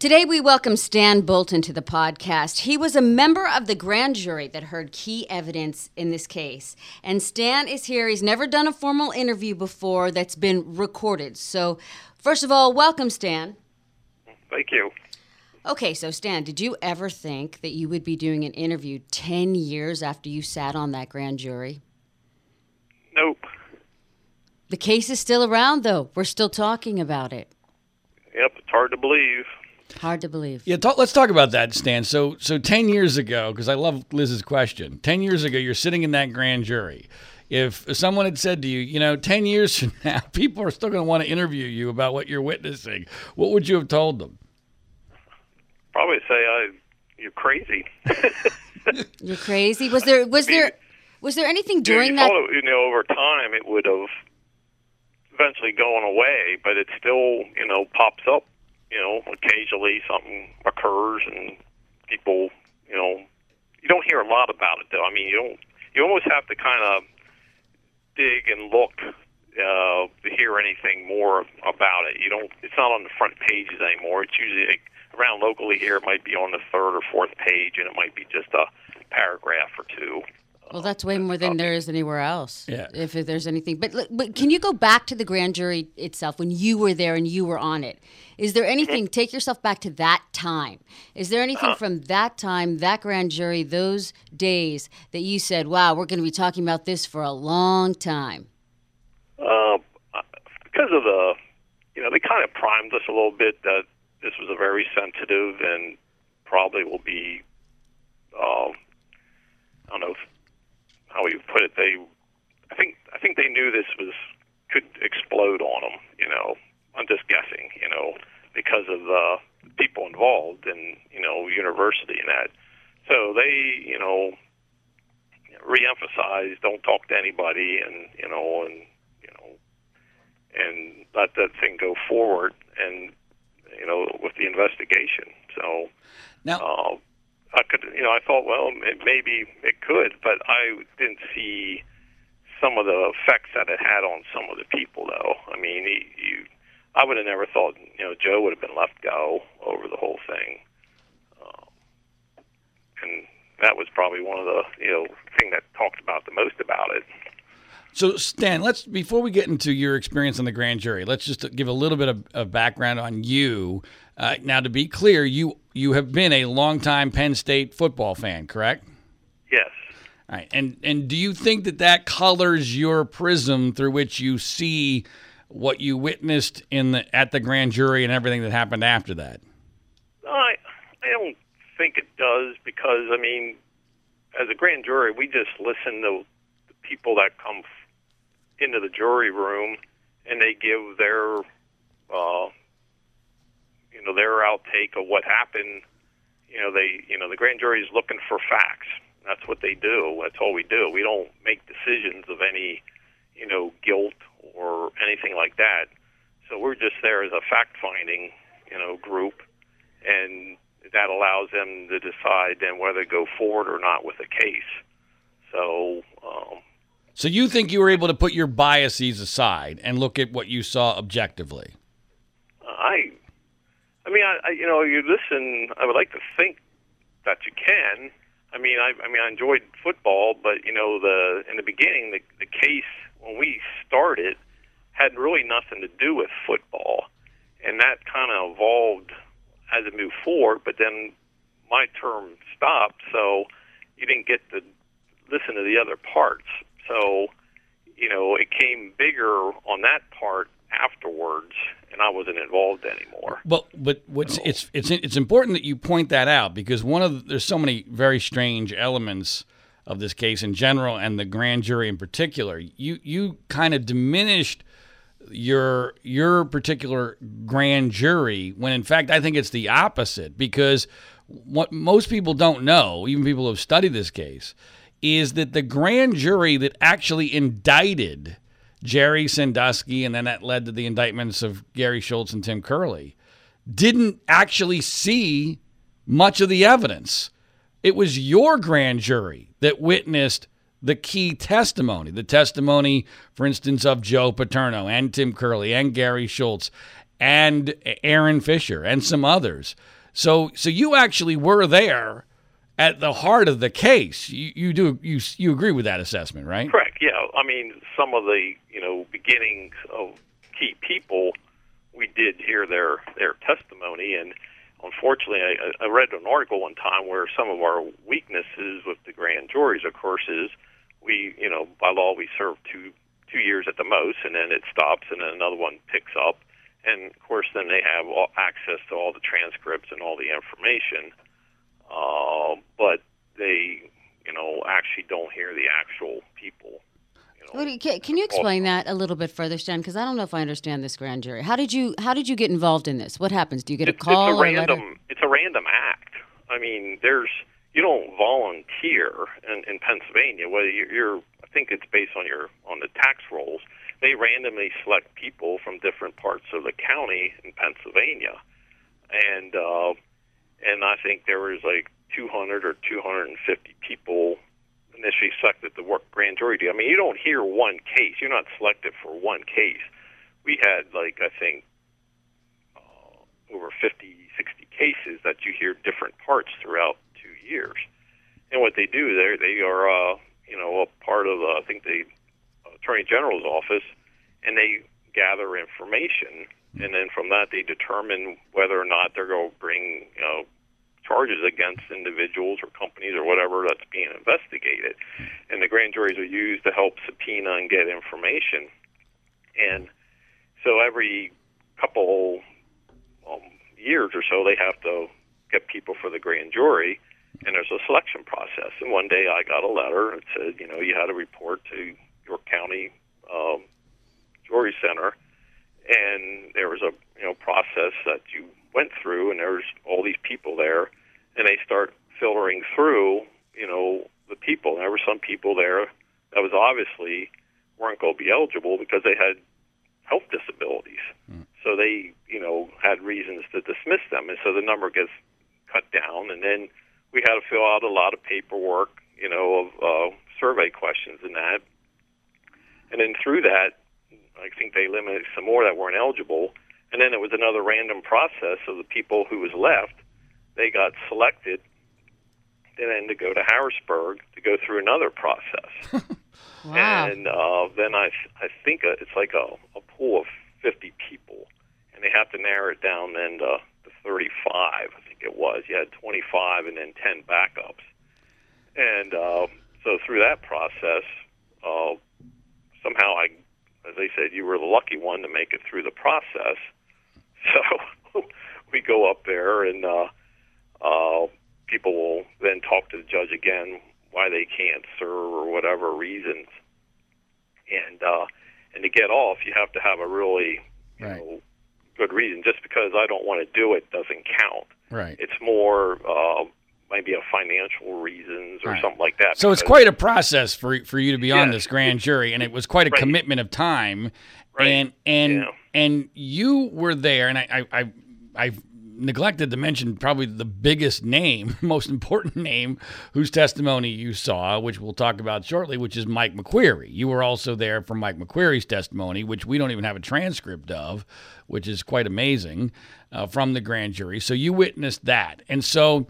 Today, we welcome Stan Bolton to the podcast. He was a member of the grand jury that heard key evidence in this case. And Stan is here. He's never done a formal interview before that's been recorded. So, first of all, welcome, Stan. Thank you. Okay, so Stan, did you ever think that you would be doing an interview 10 years after you sat on that grand jury? Nope. The case is still around, though. We're still talking about it. Yep, it's hard to believe. Hard to believe. Yeah, talk, let's talk about that, Stan. So, so ten years ago, because I love Liz's question. Ten years ago, you're sitting in that grand jury. If someone had said to you, you know, ten years from now, people are still going to want to interview you about what you're witnessing, what would you have told them? Probably say, I, "You're crazy." You're crazy. Was there was there was there anything during you that? thought, you know, over time it would have eventually gone away, but it still, you know, pops up. You know, occasionally something occurs, and people, you know, you don't hear a lot about it though. I mean, you don't. You almost have to kind of dig and look uh, to hear anything more about it. You don't. It's not on the front pages anymore. It's usually like, around locally here. It might be on the third or fourth page, and it might be just a paragraph or two. Well, that's way more than there is anywhere else. Yeah. If there's anything, but but can you go back to the grand jury itself when you were there and you were on it? Is there anything? Take yourself back to that time. Is there anything from that time, that grand jury, those days that you said, "Wow, we're going to be talking about this for a long time"? Uh, because of the, you know, they kind of primed us a little bit that this was a very sensitive and probably will be, uh, I don't know how you put it. They, I think, I think they knew this was could explode on them. You know, I'm just guessing. You know, because of the people involved and you know, university and that. So they, you know, reemphasized don't talk to anybody and you know and you know and let that thing go forward and you know with the investigation so Now, uh, I could you know I thought well it, maybe it could but I didn't see some of the effects that it had on some of the people though. I mean he, you I would have never thought you know Joe would have been left go over the whole thing. Uh, and that was probably one of the you know thing that talked about the most about it. So, Stan, let's before we get into your experience on the grand jury, let's just give a little bit of, of background on you. Uh, now, to be clear, you you have been a longtime Penn State football fan, correct? yes All right, and and do you think that that colors your prism through which you see what you witnessed in the at the grand jury and everything that happened after that? I I don't think it does because I mean, as a grand jury, we just listen to the people that come into the jury room and they give their, uh, you know, their outtake of what happened. You know, they, you know, the grand jury is looking for facts. That's what they do. That's all we do. We don't make decisions of any, you know, guilt or anything like that. So we're just there as a fact-finding, you know, group, and that allows them to decide then whether to go forward or not with a case. So, um, So you think you were able to put your biases aside and look at what you saw objectively? I, I mean, I, I, you know, you listen. I would like to think that you can. I mean, I, I mean, I enjoyed football, but you know, the in the beginning, the the case when we started had really nothing to do with football, and that kind of evolved as it moved forward. But then my term stopped, so you didn't get to listen to the other parts. So, you know, it came bigger on that part afterwards, and I wasn't involved anymore. Well, but what's it's it's it's important that you point that out because one of the, there's so many very strange elements of this case in general and the grand jury in particular. You you kind of diminished your your particular grand jury when in fact I think it's the opposite because what most people don't know, even people who have studied this case, is that the grand jury that actually indicted Jerry Sandusky and then that led to the indictments of Gary Schultz and Tim Curley didn't actually see much of the evidence. It was your grand jury that witnessed the key testimony, the testimony, for instance, of Joe Paterno and Tim Curley and Gary Schultz. and Aaron Fisher and some others. So so you actually were there at the heart of the case. You, you do you you agree with that assessment, right? Correct. Yeah. I mean, some of the you know beginnings of key people, we did hear their their testimony, and unfortunately, I, I read an article one time where some of our weaknesses with the grand juries, of course, is we you know by law we serve two two years at the most, and then it stops, and then another one picks up and of course then they have all, access to all the transcripts and all the information uh, but they you know actually don't hear the actual people you can, can you explain that a little bit further, Stan? Because I don't know if I understand this grand jury. How did you How did you get involved in this? What happens? Do you get a call? It's a random. It's a random act. I mean, there's you don't volunteer in, in Pennsylvania. Whether you're, you're, I think it's based on your on the tax rolls they randomly select people from different parts of the county in Pennsylvania, and uh, and I think there was like 200 or 250 people initially selected to work grand jury. I mean, you don't hear one case. You're not selected for one case. We had like I think uh, over 50, 60 cases that you hear different parts throughout two years. And what they do, they they are uh, you know a part of uh, I think they Attorney General's office, and they gather information, and then from that they determine whether or not they're going to bring you know charges against individuals or companies or whatever that's being investigated. And the grand juries are used to help subpoena and get information. And so every couple um, years or so, they have to get people for the grand jury, and there's a selection process. And one day I got a letter that said, you know, you had to report to York County um, Jury Center, and there was a you know process that you went through, and there's all these people there, and they start filtering through you know the people. There were some people there that was obviously weren't going to be eligible because they had health disabilities. Mm. So they, you know, had reasons to dismiss them, and so the number gets cut down. And then we had to fill out a lot of paperwork, you know, of uh, survey questions and that. And then through that, I think they eliminated some more that weren't eligible. And then it was another random process of the people who was left. They got selected, and then to go to Harrisburg to go through another process. wow. And uh, then I, I think it's like a, a pool of 50 people, and they have to narrow it down then to, to 35. I think it was. You had 25 and then 10 backups. And uh, so through that process, uh, somehow I, as I said, you were the lucky one to make it through the process. So we go up there, and uh, uh, people will then talk to the judge again why they can't serve or whatever reasons. And uh, and to get off, you have to have a really you right. know good reason. Just because I don't want to do it doesn't count. Right. It's more uh, maybe a financial reasons or right. something like that. So it's quite a process for for you to be yes. on this grand jury, and it was quite a right. commitment of time. Right. And and yeah. and you were there, and I I I. I neglected to mention probably the biggest name, most important name, whose testimony you saw, which we'll talk about shortly, which is Mike McQueary. You were also there for Mike McQueary's testimony, which we don't even have a transcript of, which is quite amazing uh, from the grand jury. So you witnessed that. And so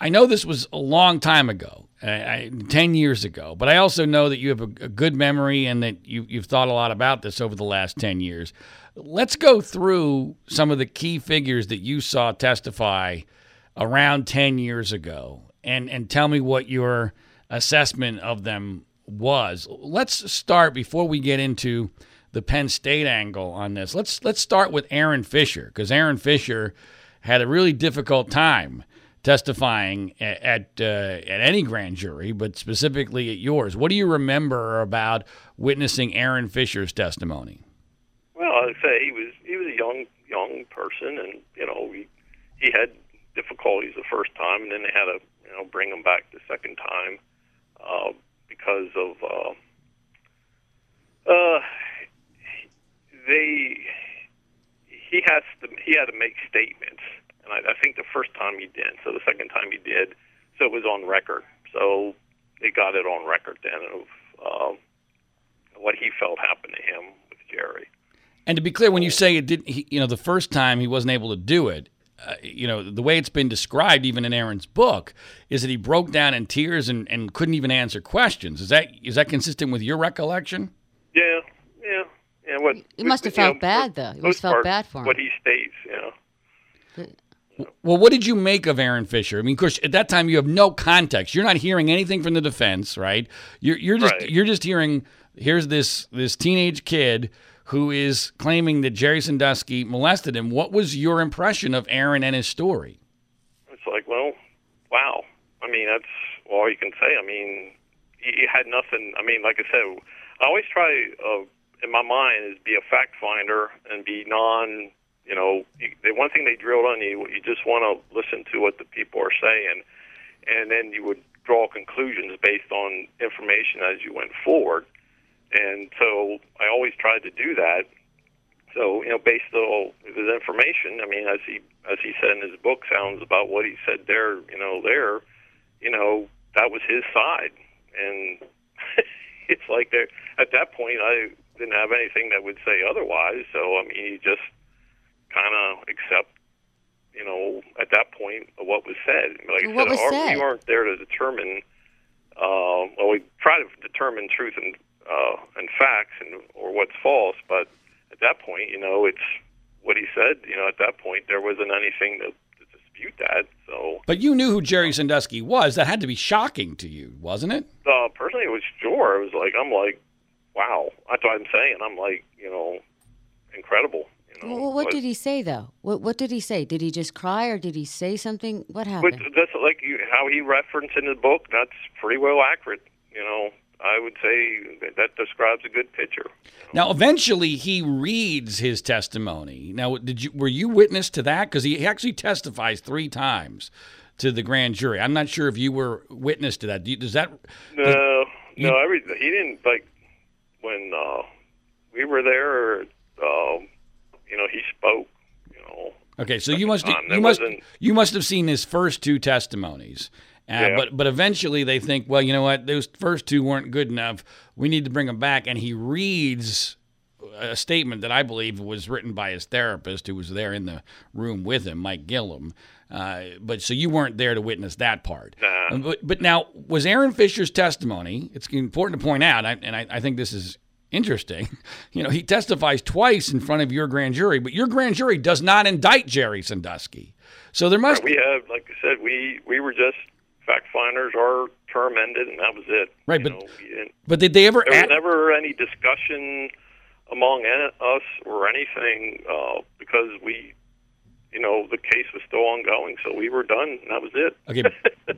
I know this was a long time ago, I, 10 years ago, but I also know that you have a, a, good memory and that you, you've thought a lot about this over the last 10 years. Let's go through some of the key figures that you saw testify around 10 years ago and, and tell me what your assessment of them was. Let's start before we get into the Penn State angle on this. Let's let's start with Aaron Fisher because Aaron Fisher had a really difficult time testifying at at, uh, at any grand jury, but specifically at yours. What do you remember about witnessing Aaron Fisher's testimony? Well, I'd say he was he was a young young person, and you know he he had difficulties the first time, and then they had to you know bring him back the second time uh, because of uh, uh, they he has to he had to make statements and I, I think the first time he did. So the second time he did, so it was on record. So they got it on record then of um, what he felt happened to him with Jerry. And to be clear, when you say it didn't, he, you know, the first time he wasn't able to do it, uh, you know, the way it's been described, even in Aaron's book, is that he broke down in tears and, and couldn't even answer questions. Is that is that consistent with your recollection? Yeah, yeah, yeah. What He must have felt know, bad, though. He most must have felt part, bad for him. What he states, you know. Well, what did you make of Aaron Fisher? I mean, of course, at that time you have no context. You're not hearing anything from the defense, right? You're you're just Right. you're just hearing here's this this teenage kid who is claiming that Jerry Sandusky molested him. What was your impression of Aaron and his story? It's like, well, wow. I mean, that's all you can say. I mean, he he had nothing. I mean, like I said, I always try uh, in my mind is be a fact finder and be non. You know, the one thing they drilled on you, you just want to listen to what the people are saying, and then you would draw conclusions based on information as you went forward. And so I always tried to do that. So you know, based on his information, I mean, as he as he said in his book, sounds about what he said there. You know, there, you know, that was his side, and it's like there at that point, I didn't have anything that would say otherwise. So I mean, he just kind of accept. You know, at that point, what was said. Like I What said, was our- said? we weren't there to determine. Uh, well, we try to determine truth and uh, and facts and or what's false, but at that point, you know, it's what he said. You know, at that point, there wasn't anything to, to dispute that. So, But you knew who Jerry Sandusky was. That had to be shocking to you, wasn't it? uh, personally, it was sure. It was like I'm like, wow. That's what I'm saying. I'm like, you know, incredible. You know, Well, what but, did he say though? What what did he say? Did he just cry or did he say something? What But happened? that's like you, how he referenced in the book. That's pretty well accurate. You know, I would say that, that describes a good picture. Now, eventually, he reads his testimony. Now, did you were you witness to that? Because he actually testifies three times to the grand jury. I'm not sure if you were witness to that. Do you- Does that? No, you- no, every he didn't like when uh, we were there. Um, you know, he spoke. You know, Okay, so you must you must you must have seen his first two testimonies. Uh, Yeah. But but eventually they think, well, you know what? Those first two weren't good enough. We need to bring him back. And he reads a statement that I believe was written by his therapist, who was there in the room with him, Mike Gillum. Uh, but so you weren't there to witness that part. Nah. Um, But, but now was Aaron Fisher's testimony? It's important to point out, I- and I, I think this is interesting. You know, he testifies twice in front of your grand jury, but your grand jury does not indict Jerry Sandusky. So there must we have, like I said, we we were just fact finders. Our term ended, and that was it. Right, You but- know, we But did they ever? there was never any discussion among us or anything uh, because we. You know, the case was still ongoing, so we were done, and that was it. Okay,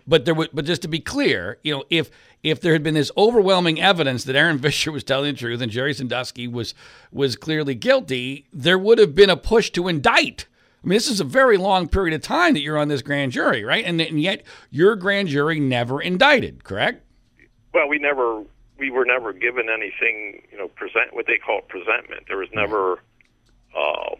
but there was, but just to be clear, you know, if if there had been this overwhelming evidence that Aaron Fisher was telling the truth and Jerry Sandusky was was clearly guilty, there would have been a push to indict. I mean, this is a very long period of time that you're on this grand jury, right? And, and yet your grand jury never indicted, correct? Well, we never, we were never given anything, you know, present what they call presentment. There was never uh,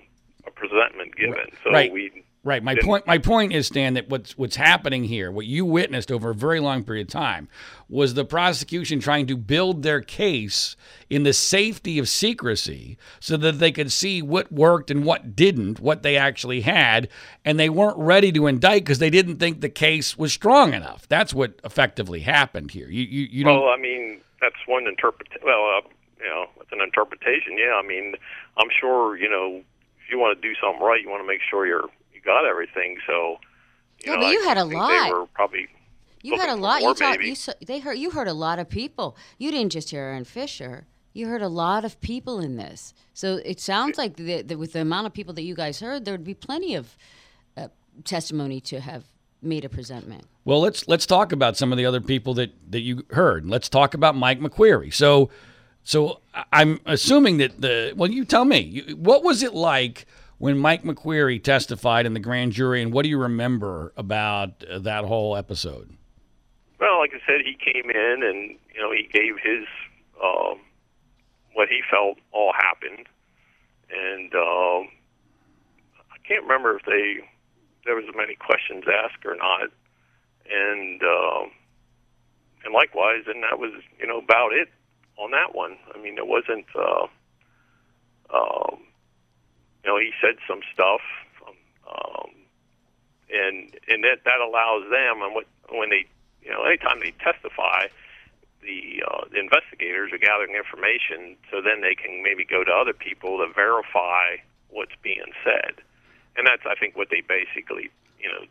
presentment given, so Right. we. Right. My point. My point is, Stan, that what's what's happening here, what you witnessed over a very long period of time, was the prosecution trying to build their case in the safety of secrecy, so that they could see what worked and what didn't, what they actually had, and they weren't ready to indict because they didn't think the case was strong enough. That's what effectively happened here. You you, you don't. Well, I mean, that's one interpret. Well, uh, you know, it's an interpretation. Yeah, I mean, I'm sure you know, you want to do something right, you want to make sure you're you got everything. So. You Yeah, know, but I you had a lot. They were probably You had a lot. more, You talked. You saw, they heard. You heard a lot of people. You didn't just hear Aaron Fisher. You heard a lot of people in this. So it sounds like that that with the amount of people that you guys heard, there would be plenty of uh, testimony to have made a presentment. Well, let's let's talk about some of the other people that that you heard. Let's talk about Mike McQueary. So, so I'm assuming that the well, you tell me, what was it like when Mike McQueary testified in the grand jury, and what do you remember about uh, that whole episode? Well, like I said, he came in and you know he gave his um, what he felt all happened, and um, I can't remember if they there was many questions asked or not, and um, and likewise, and that was you know about it on that one. I mean, it wasn't. Uh, um, you know, he said some stuff, um, and and that that allows them, and what when they, you know, anytime they testify, the, uh, the investigators are gathering information, so then they can maybe go to other people to verify what's being said, and that's I think what they basically, you know,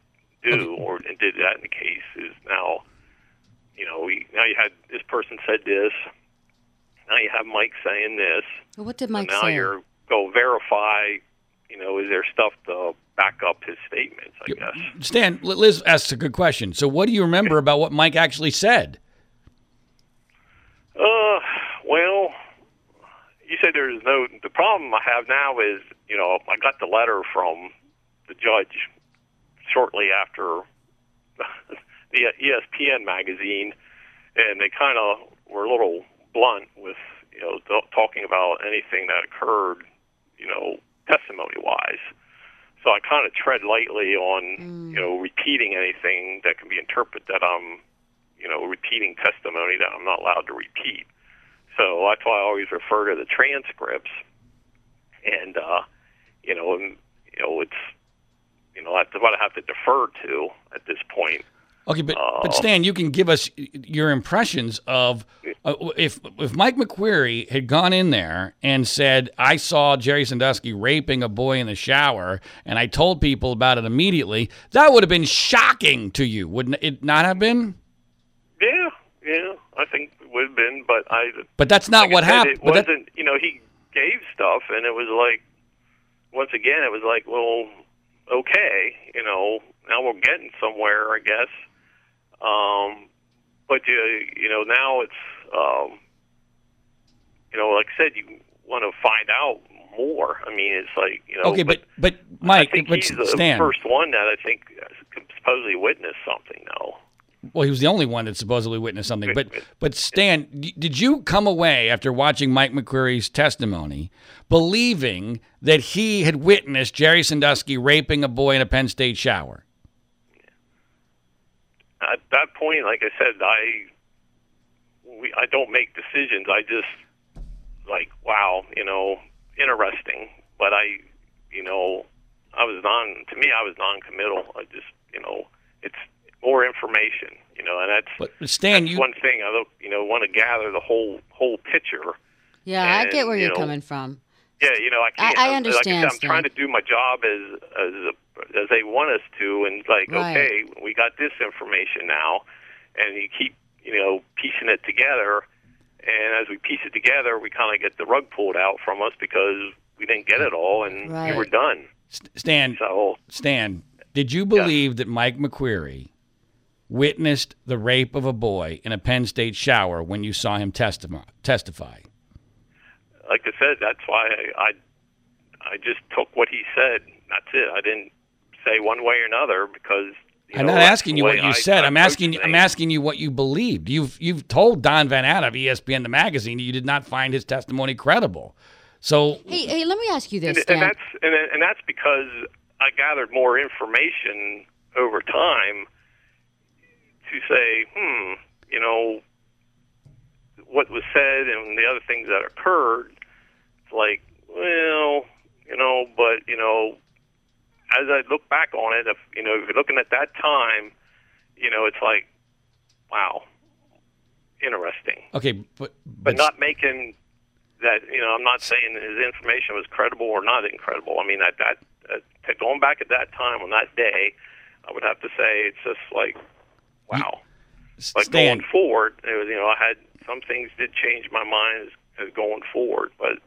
do or did that in the case is now, you know, we now you had this person said this, now you have Mike saying this, Well, what did and Mike now say? Now you're go verify, you know, is there stuff to back up his statements? I guess. Stan, Liz asks a good question. So, what do you remember about what Mike actually said? Uh, well, you said there's no. The problem I have now is, you know, I got the letter from the judge shortly after the ESPN magazine, and they kind of were a little blunt with, you know, talking about anything that occurred, you know, testimony wise. So I kind of tread lightly on, you know, repeating anything that can be interpreted that I'm you know, repeating testimony that I'm not allowed to repeat. So that's why I always refer to the transcripts. And uh, you know, and you know, it's you know, that's what I have to defer to at this point. Okay, but but Stan, you can give us your impressions of uh, if if Mike McQueary had gone in there and said, "I saw Jerry Sandusky raping a boy in the shower, and I told people about it immediately," that would have been shocking to you, wouldn't it not have been? Yeah, yeah, I think it would have been, but I. But that's not like what said, happened. It but that- wasn't. You know, he gave stuff, and it was like, once again, it was like, well, okay, you know, now we're getting somewhere, I guess. Um, but you, you know, now it's, um, you know, like I said, you want to find out more. I mean, it's like, you know, okay, but but I Mike, think but he's the Stan, first one that I think supposedly witnessed something. Though. Well, he was the only one that supposedly witnessed something. But but Stan, did you come away after watching Mike McQueary's testimony believing that he had witnessed Jerry Sandusky raping a boy in a Penn State shower? At that point, like I said, I we I don't make decisions. I just like wow, you know, interesting. But I, you know, I was non. To me, I was non-committal. I just, you know, it's more information, you know, and that's But but Stan, that's you one thing. I don't, you know, want to gather the whole whole picture. yeah, I get where you you're know, coming from. Yeah, you know, I I- can't. I Like I understand, said, I'm Stan. trying to do my job as as a, as they want us to, and like, Right. okay, we got this information now, and you keep, you know, piecing it together, and as we piece it together, we kind of get the rug pulled out from us because we didn't get it all, and Right. we were done. Stan So Stan, did you believe that Mike McQueary witnessed the rape of a boy in a Penn State shower when you saw him testify? Testify. like I said, that's why I, I I just took what he said. That's it. I didn't say one way or another because you I'm know, not asking you what you I- said. I I'm asking you. I'm asking you what you believed. You've you've told Don Van Natta of ESPN the magazine you did not find his testimony credible. So Hey, hey, let me ask you this, and, and that's and, and that's because I gathered more information over time to say, hmm, you know, what was said and the other things that occurred. It's like, well, you know, but you know, as I look back on it, if you know, if you're looking at that time, you know, it's like, wow, interesting okay, but but not making that you know I'm not saying his information was credible or not incredible. I mean at that uh, going back at that time on that day, I would have to say it's just like wow. But Stan, going forward, it was, you know I had some things did change my mind as, as going forward, but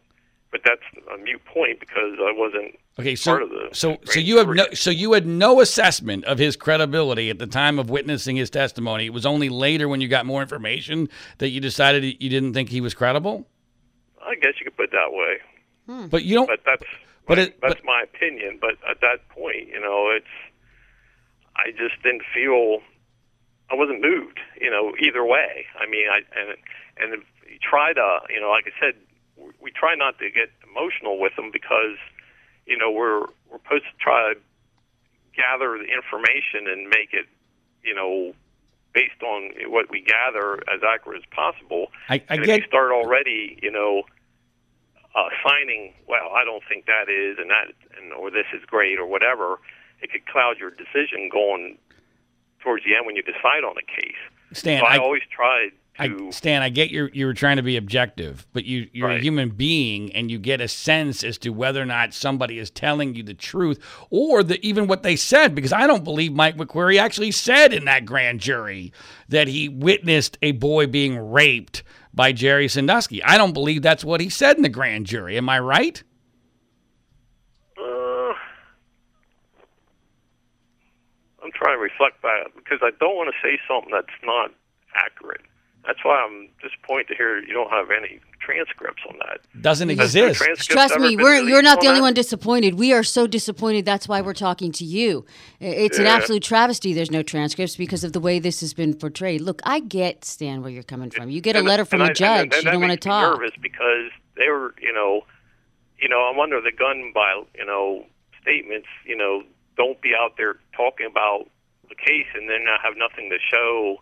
but that's a mute point because I wasn't Okay, so part of the so so you have no so you had no assessment of his credibility at the time of witnessing his testimony. It was only later when you got more information that you decided you didn't think he was credible. I guess you could put it that way. Hmm. But you don't. but that's But my, it- that's but- my opinion. But at that point, you know, it's I just didn't feel I wasn't moved. You know, either way. I mean, I and and you try to, you know, like I said, we- we try not to get emotional with them because you know we're we're supposed to try to gather the information and make it, you know. Based on what we gather as accurate as possible, I, I and if get you start already, you know, uh, signing, well, I don't think that is, and that, and or this is great, or whatever, it could cloud your decision going towards the end when you decide on a case. Stan, so I, I- always tried I. Stan, I get you're you were trying to be objective, but you you're a human being, and you get a sense as to whether or not somebody is telling you the truth, or the, even what they said. Because I don't believe Mike McQueary actually said in that grand jury that he witnessed a boy being raped by Jerry Sandusky. I don't believe that's what he said in the grand jury. Am I right? Uh, I'm trying to reflect back because I don't want to say something that's not accurate. That's why I'm disappointed to hear you don't have any transcripts on that. Doesn't Has exist. transcripts Trust me, we're, you're released not the on only that? one disappointed. We are so disappointed. That's why we're talking to you. I- It's an absolute travesty. There's no transcripts because of the way this has been portrayed. Look, I get Stan where you're coming from. You get a letter from and a I- judge. and- and you don't want to makes me talk. Nervous because they were, you know, you know, I'm under the gun by, you know, statements. You know, don't be out there talking about the case and then not have nothing to show.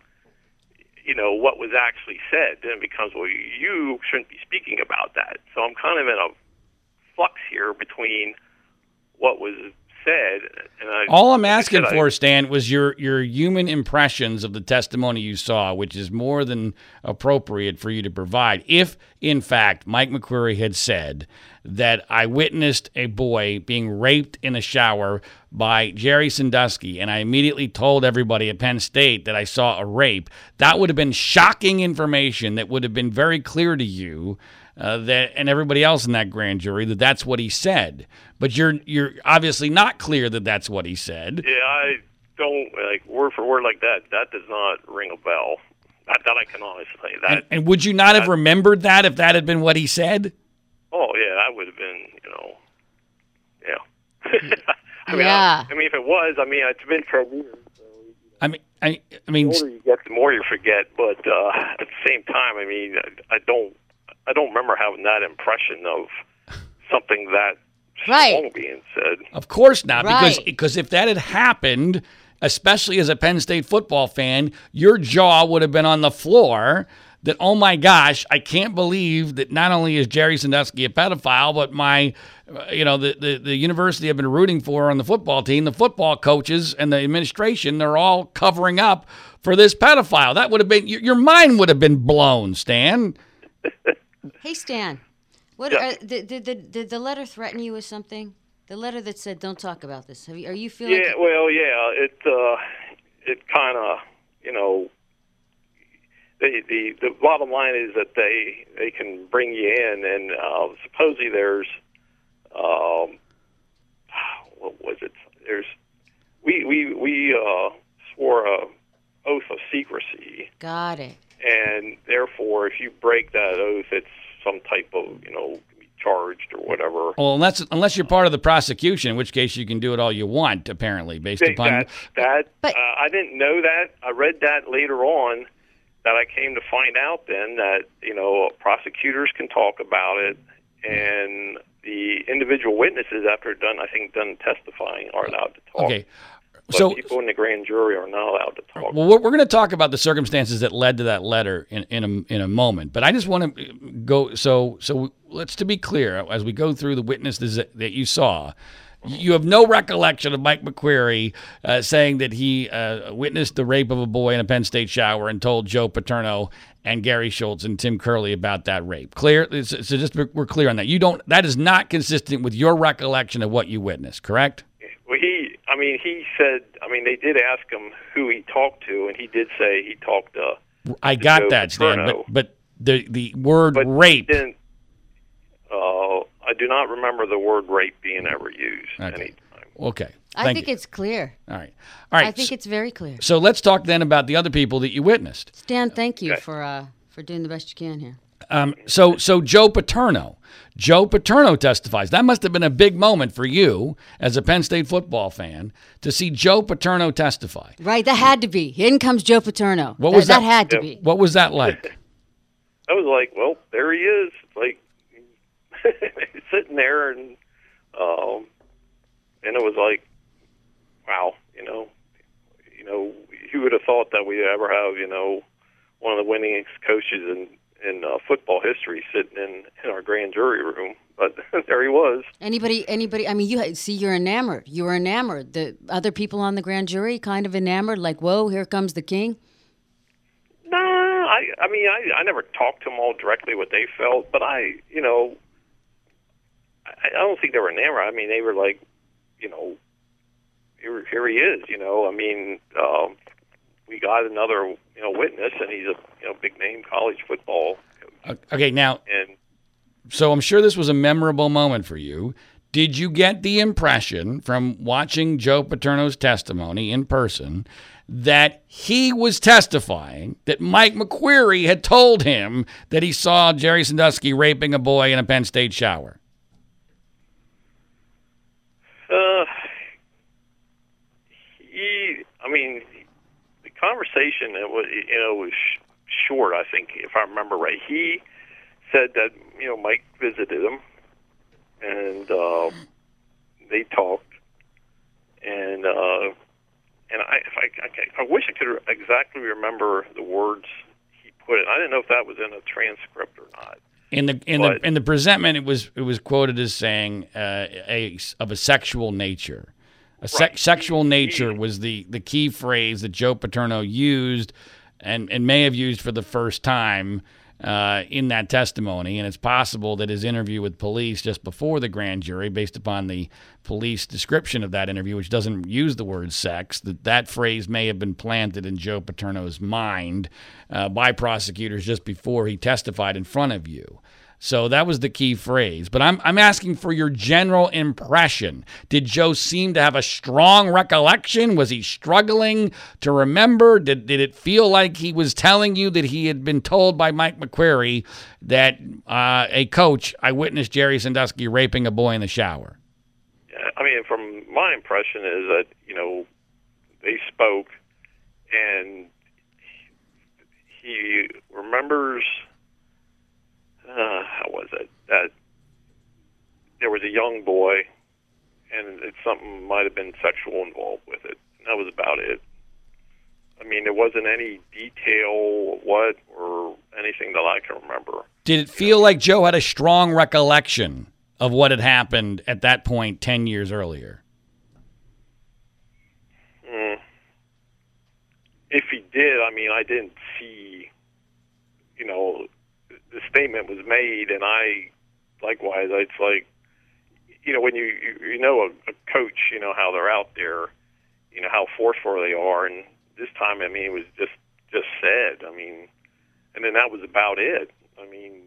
You know what was actually said. Then it becomes well, you shouldn't be speaking about that. So I'm kind of in a flux here between what was said and I. All I'm asking said, I- for, Stan, was your your human impressions of the testimony you saw, which is more than appropriate for you to provide. If, in fact, Mike McQueary had said that I witnessed a boy being raped in a shower by Jerry Sandusky, and I immediately told everybody at Penn State that I saw a rape, that would have been shocking information that would have been very clear to you uh, that and everybody else in that grand jury that that's what he said. But you're you're obviously not clear that that's what he said. Yeah, I don't like word for word like that. That does not ring a bell. That, that I can honestly say. That And, and would you not have remembered that if that had been what he said? oh yeah, that would have been you know, yeah. I mean, Yeah. I, I mean, if it was, I mean, it's been ten years. I mean, I, I mean, The more you get, the more you forget. But uh, at the same time, I mean, I, I don't, I don't remember having that impression of something that Right. strong being said. of course not, because Right. because if that had happened, especially as a Penn State football fan, your jaw would have been on the floor. That oh my gosh, I can't believe that not only is Jerry Sandusky a pedophile, but my, uh, you know, the, the the university I've been rooting for on the football team, the football coaches and the administration, they're all covering up for this pedophile. That would have been your, your mind would have been blown, Stan. Hey, Stan, what Yeah. are, did, did, did, the letter threaten you with something? The letter that said, "Don't talk about this." Have you, are you feeling? Yeah, well, yeah, it uh, it kind of, you know, the the the bottom line is that they they can bring you in, and uh, supposedly there's, um, what was it? There's, we we we uh, swore a oath of secrecy, Got it. And therefore, if you break that oath, it's some type of you know charged or whatever. Well, unless unless you're part of the prosecution, in which case you can do it all you want, apparently, based That- upon. that that But- uh, I didn't know that. I read that later on. That I came to find out then that you know prosecutors can talk about it, and the individual witnesses after done I think done testifying are allowed to talk. Okay, but so people in the grand jury are not allowed to talk. well, we're, we're going to talk about the circumstances that led to that letter in in a, in a moment. But I just want to go. So so let's to be clear as we go through the witnesses that, that you saw. You have no recollection of Mike McQueary uh, saying that he uh, witnessed the rape of a boy in a Penn State shower and told Joe Paterno and Gary Schultz and Tim Curley about that rape. Clear? So just we're clear on that. You don't. That is not consistent with your recollection of what you witnessed. Correct? Well, he, mean, he said, I mean, they did ask him who he talked to, and he did say he talked to. I got Joe that, Stan. But but the the word But rape. he didn't. Uh, I do not remember the word rape being ever used Okay. any time. Okay. I think you. it's clear. All right. All right. I think it's very clear. so let's talk then about the other people that you witnessed. Stan, thank you Okay. for uh, for doing the best you can here. Um, so so Joe Paterno, Joe Paterno testifies. That must have been a big moment for you as a Penn State football fan to see Joe Paterno testify. Right, that had to be. In comes Joe Paterno. What was that? had to Yeah. be. What was that like? I was like, well, there he is. Like sitting there, and um, and it was like, wow, you know, you know, who would have thought that we'd ever have, you know, one of the winningest coaches in in uh, football history sitting in in our grand jury room. But there he was. Anybody, anybody? I mean, you see, you're enamored. You were enamored. The other people on the grand jury kind of enamored, like, "Whoa, here comes the king." No, I I mean I I never talked to them all directly what they felt, but I you know I, I don't think they were enamored. I mean they were like, you know, here here he is. You know, I mean um, we got another you know witness, and he's a you know big name college football coach, Okay, now and So I'm sure this was a memorable moment for you. Did you get the impression from watching Joe Paterno's testimony in person that he was testifying that Mike McQueary had told him that he saw Jerry Sandusky raping a boy in a Penn State shower? Uh, he, I mean, conversation it was, you know, was sh- short. I think, if I remember right, he said that you know Mike visited him, and uh, they talked, and uh, and I, if I, I, I wish I could exactly remember the words he put it. I didn't know if that was in a transcript or not. In the in But- the in the presentment, it was it was quoted as saying uh, a of a sexual nature. A se- Right. sexual nature was the the key phrase that Joe Paterno used, and and may have used for the first time uh, in that testimony. And it's possible that his interview with police just before the grand jury, based upon the police description of that interview, which doesn't use the word sex, that that phrase may have been planted in Joe Paterno's mind uh, by prosecutors just before he testified in front of you. So that was the key phrase. But I'm, I'm asking for your general impression. Did Joe seem to have a strong recollection? Was he struggling to remember? Did, did it feel like he was telling you that he had been told by Mike McQueary that uh, a coach, I witnessed Jerry Sandusky raping a boy in the shower? I mean, from my impression is that you know they spoke, and he remembers. Uh, how was it that there was a young boy, and it, something might have been sexual involved with it. And that was about it. I mean, there wasn't any detail what or anything that I can remember. Did it feel like Joe had a strong recollection of what had happened at that point 10 years earlier? Mm. If he did, I mean, I didn't see, you know, the statement was made, and I, likewise, it's like, you know, when you you, you know a, a coach, you know how they're out there, you know how forceful they are, and this time, I mean, it was just just said. I mean, and then that was about it. I mean,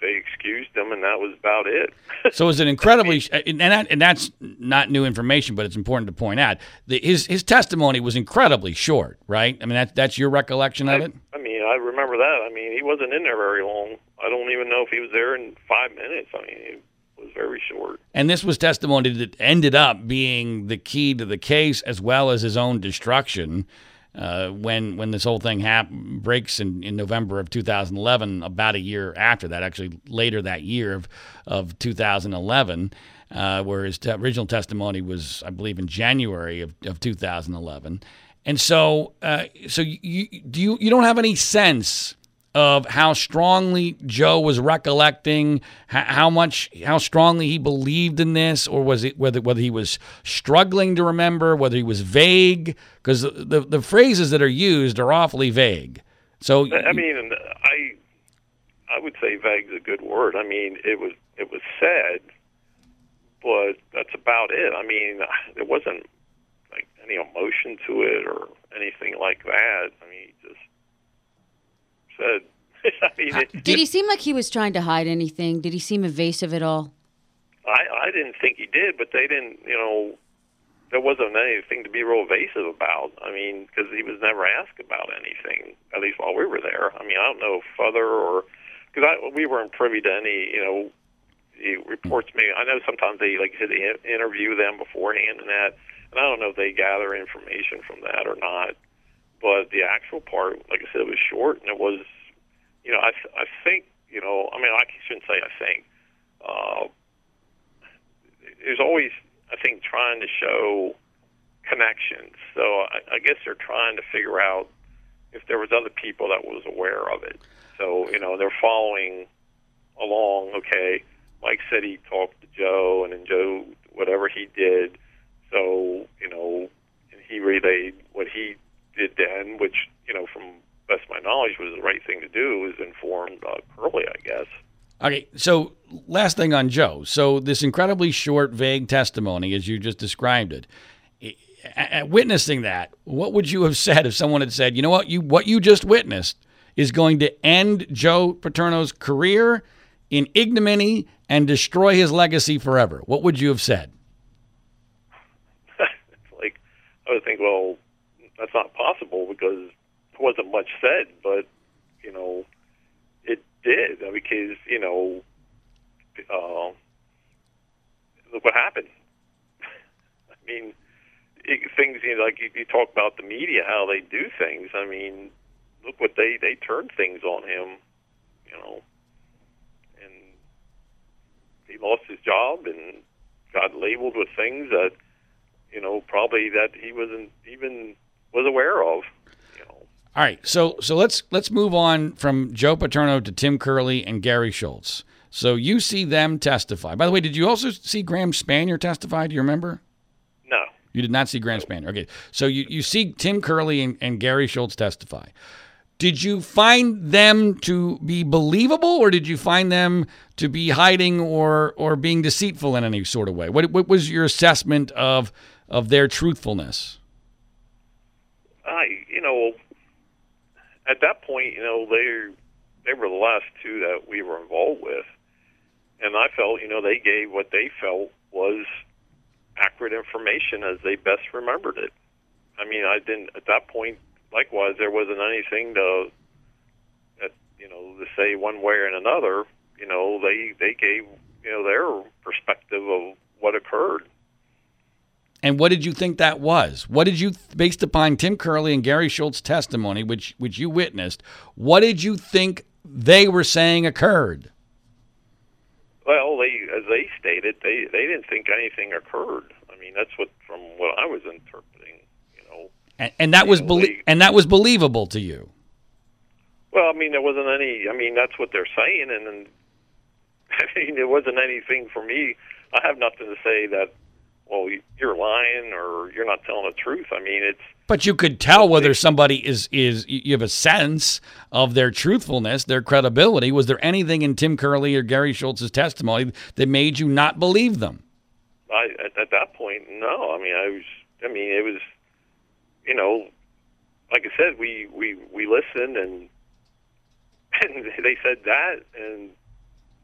they excused him, and that was about it. So is it incredibly, and, that, and that's not new information, but it's important to point out that his his testimony was incredibly short, right? I mean, that, that's your recollection of I, it. I mean, I remember that. I mean, he wasn't in there very long. I don't even know if he was there in five minutes. I mean, it was very short. And this was testimony that ended up being the key to the case, as well as his own destruction. Uh, when when this whole thing hap- breaks in, in November of 2011, about a year after that, actually later that year of of 2011, uh, where his te- original testimony was, I believe, in January of, of 2011. And so, uh, so you do you you don't have any sense of how strongly Joe was recollecting, how much, how strongly he believed in this, or was it whether whether he was struggling to remember, whether he was vague, because the, the the phrases that are used are awfully vague. So I mean, I I would say vague is a good word. I mean, it was it was said, but that's about it. I mean, there wasn't like any emotion to it or anything like that. I mean, he just said. I mean, it, Did he seem like he was trying to hide anything? Did he seem evasive at all? I I didn't think he did, but they didn't. You know, there wasn't anything to be real evasive about. I mean, because he was never asked about anything, at least while we were there. I mean, I don't know if other or because we weren't privy to any, you know, the reports. Maybe I know sometimes they like to interview them beforehand and that, and I don't know if they gather information from that or not. But the actual part, like I said, was short, and it was, you know, I I think, you know, I mean, I shouldn't say I think. Uh, there's always, I think, trying to show connections. So I, I guess they're trying to figure out, if there was other people that was aware of it. So you know they're following along. Okay, Mike said he talked to Joe, and then Joe whatever he did. So you know, he relayed what he did then, which you know from best of my knowledge was the right thing to do. Was informed uh, I guess. Okay, so last thing on Joe. So this incredibly short, vague testimony, as you just described it, at witnessing that, what would you have said if someone had said, "You know what? You what you just witnessed is going to end Joe Paterno's career in ignominy and destroy his legacy forever." What would you have said? it's like I would think, well, that's not possible because there wasn't much said, but you know, it did because you know, uh, look what happened. I mean things you know, like you, you talk about the media, how they do things. I mean, look what they they turned things on him, you know, and he lost his job and got labeled with things that you know probably that he wasn't even was aware of. You know. All right, so so let's let's move on from Joe Paterno to Tim Curley and Gary Schultz. So you see them testify. By the way, did you also see Graham Spanier testify? Do you remember? No. You did not see Grant Spanier. Okay. So you, you see Tim Curley and, and Gary Schultz testify. Did you find them to be believable or did you find them to be hiding or, or being deceitful in any sort of way? What, what was your assessment of, of their truthfulness? I, you know, at that point, you know, they they were the last two that we were involved with, and I felt, you know, they gave what they felt was accurate information as they best remembered it. I mean, I didn't at that point. Likewise, there wasn't anything to, that, you know, to say one way or another. You know, they they gave you know their perspective of what occurred. And what did you think that was? What did you, based upon Tim Curley and Gary Schultz's testimony, which which you witnessed, what did you think they were saying occurred? Well, they, as they stated, they they didn't think anything occurred. I mean, that's what from what I was interpreting, you know. And, and that was belie- and that was believable to you. Well, I mean, there wasn't any. I mean, that's what they're saying, and, and I mean, there wasn't anything for me. I have nothing to say that well, you're lying or you're not telling the truth. I mean, it's. But you could tell whether somebody is is you have a sense of their truthfulness, their credibility. Was there anything in Tim Curley or Gary Schultz's testimony that made you not believe them? I at, at that point, no. I mean, I was. I mean, it was. You know, like I said, we we we listened and and they said that, and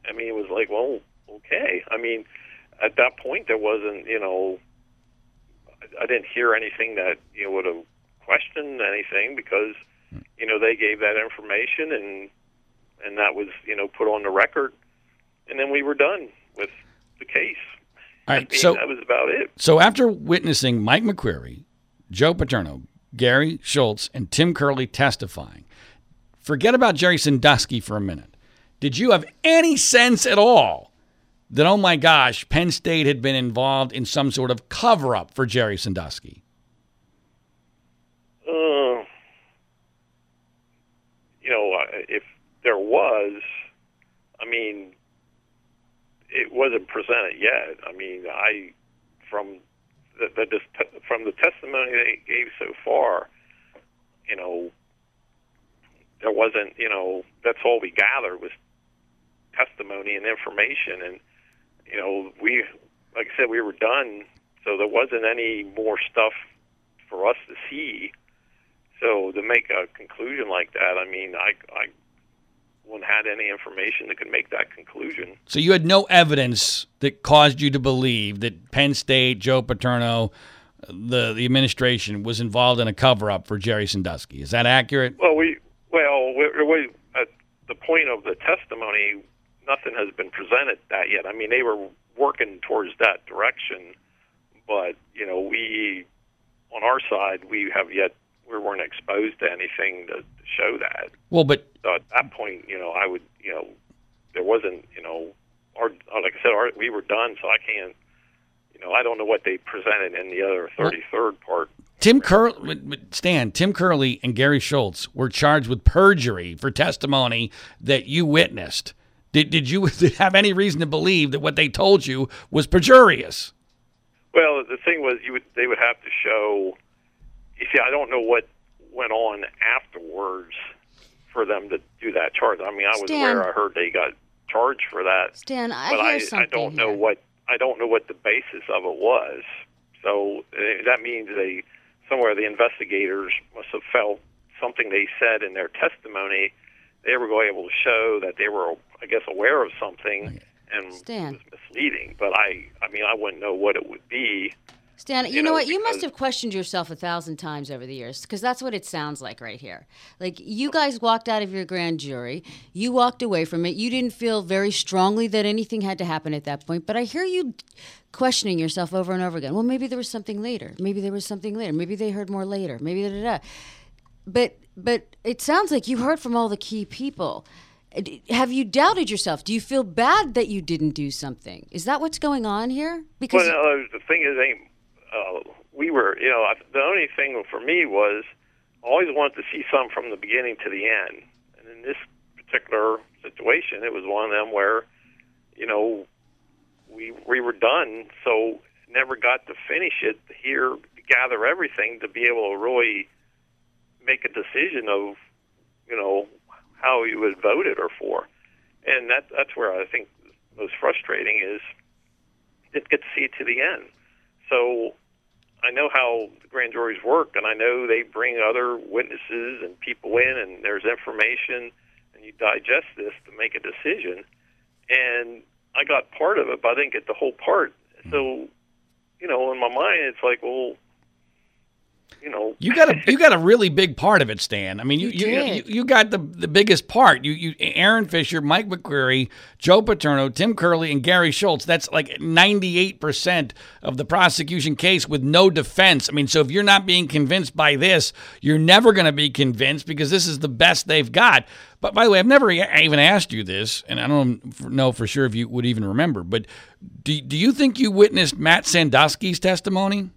I mean, it was like, well, okay. I mean at that point, there wasn't, you know, I didn't hear anything that you know would have questioned anything because you know they gave that information and and that was you know put on the record, and then we were done with the case. All right, I mean, so that was about it. So after witnessing Mike McQueary, Joe Paterno, Gary Schultz, and Tim Curley testifying, forget about Jerry Sandusky for a minute. Did you have any sense at all that, oh my gosh, Penn State had been involved in some sort of cover up for Jerry Sandusky? Uh, you know, if there was, I mean, it wasn't presented yet. I mean, I, from the, the from the testimony they gave so far, you know, there wasn't, you know, that's all we gathered was testimony and information, and you know, we, like I said, we were done, so there wasn't any more stuff for us to see. So to make a conclusion like that, I mean, I, I wouldn't had any information that could make that conclusion. So you had no evidence that caused you to believe that Penn State, Joe Paterno, the the administration was involved in a cover up for Jerry Sandusky. Is that accurate? Well, we well we, we, at the point of the testimony, nothing has been presented that yet. I mean, they were working towards that direction, but you know, we on our side we have yet we weren't exposed to anything to, to show that. Well, but so at that point, you know, I would, you know, there wasn't, you know, our uh, like I said, our, we were done, so I can't, you know, I don't know what they presented in the other thirty third part. Tim Curley, Stan, Tim Curley and Gary Schultz were charged with perjury for testimony that you witnessed. Did, did you have any reason to believe that what they told you was perjurious? Well, the thing was, you would they would have to show. You see, I don't know what went on afterwards for them to do that charge. I mean, I was Stan. aware. I heard they got charged for that, Stan, I but hear I, something I don't know here. what I don't know what the basis of it was. So uh, that means they somewhere the investigators must have felt something they said in their testimony. They were going able to show that they were, I guess, aware of something and Stan. it was misleading. But I, I mean, I wouldn't know what it would be. Stan, you, you know know, what? You must have questioned yourself a thousand times over the years because that's what it sounds like right here. Like you guys walked out of your grand jury, you walked away from it. You didn't feel very strongly that anything had to happen at that point, but I hear you questioning yourself over and over again. Well, maybe there was something later. Maybe there was something later. Maybe they heard more later. Maybe da da da. But but it sounds like you heard from all the key people. Uh, Have you doubted yourself? Do you feel bad that you didn't do something? Is that what's going on here? Because Well, uh, the thing is, uh, we were, you know, the only thing for me was always wanted to see some from the beginning to the end, and in this particular situation, it was one of them where, you know, we we were done, so never got to finish it. Here, gather everything to be able to really make a decision of, you know, how you would vote it or for, and that that's where I think most frustrating is didn't get to see it to the end. So I know how the grand juries work, and I know they bring other witnesses and people in, and there's information, and you digest this to make a decision. And I got part of it, but I didn't get the whole part. So, you know, in my mind, it's like, well, you know, You got a you got a really big part of it, Stan. I mean, you You you, you, you got the the biggest part. You you Aaron Fisher, Mike McQueary, Joe Paterno, Tim Curley, and Gary Schultz. That's like ninety eight percent of the prosecution case with no defense. I mean, so if you're not being convinced by this, you're never going to be convinced because this is the best they've got. But by the way, I've never even asked you this, and I don't know for sure if you would even remember. But do do you think you witnessed Matt Sandusky's testimony?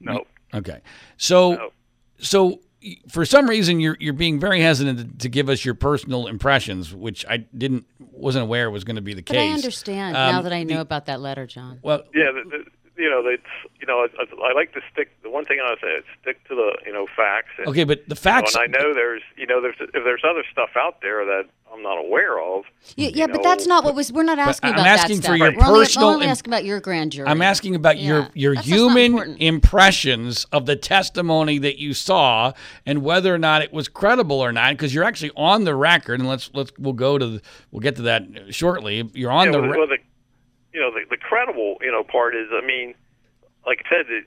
No, no, Okay, so no. so for some reason you're you're being very hesitant to, to give us your personal impressions, which I didn't wasn't aware was going to be the case. But case. I understand Um, now that I know the- about that letter, John. well, Yeah, the, the, you know, it's you know, I, I like to stick. The one thing I would say is stick to the you know facts. And, okay, but the you know, facts. and I know there's you know there's if there's other stuff out there that I'm not aware of. Yeah, yeah, but that's not what was. We're not asking about. I'm about asking that for stuff. your we're only, personal We're only asking about your grand jury. I'm asking about your Yeah, your that's human important. impressions of the testimony that you saw and whether or not it was credible or not because you're actually on the record and let's let's we'll go to the, we'll get to that shortly. You're on Yeah, the well, re- well, the you know the, the credible you know part is I mean, like I said, it,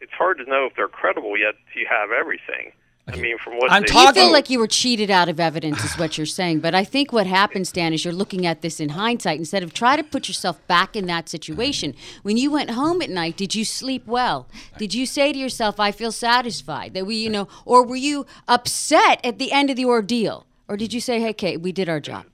it's hard to know if they're credible yet till you have everything. I mean, from what I'm they You talking- feel like you were cheated out of evidence, is what you're saying. But I think what happens, Dan, is you're looking at this in hindsight instead of try to put yourself back in that situation. When you went home at night, did you sleep well? Did you say to yourself, "I feel satisfied"? That we, you know, or were you upset at the end of the ordeal? Or did you say, "Hey, Kate, we did our job"?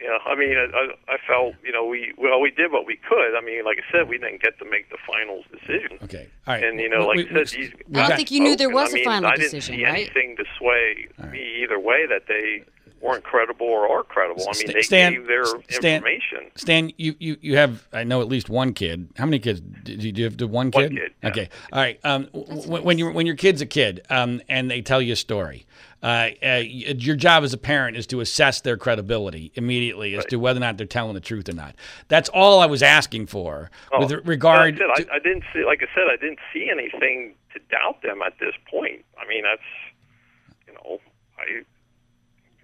Yeah, I mean, I, I I felt you know we well we did what we could. I mean, like I said, we didn't get to make the final decision. Okay. All right. And you know, We- like we- I said, we- these I don't think you knew there was and I a mean, final I didn't decision, see right? anything to sway me either way that they weren't credible or are credible. I mean, they Stan- gave their Stan- information. Stan, you, you, you have I know at least one kid. How many kids? Did you, do you have the one One kid? kid, yeah. Okay. All right. Um, w- when you when your kid's a kid, um, and they tell you a story, uh, uh, your job as a parent is to assess their credibility immediately as to whether or not they're telling the truth or not. That's all I was asking for with Oh, regard. like I, said, to, I, I didn't see, like I said, I didn't see anything to doubt them at this point. I mean, that's, you know, I,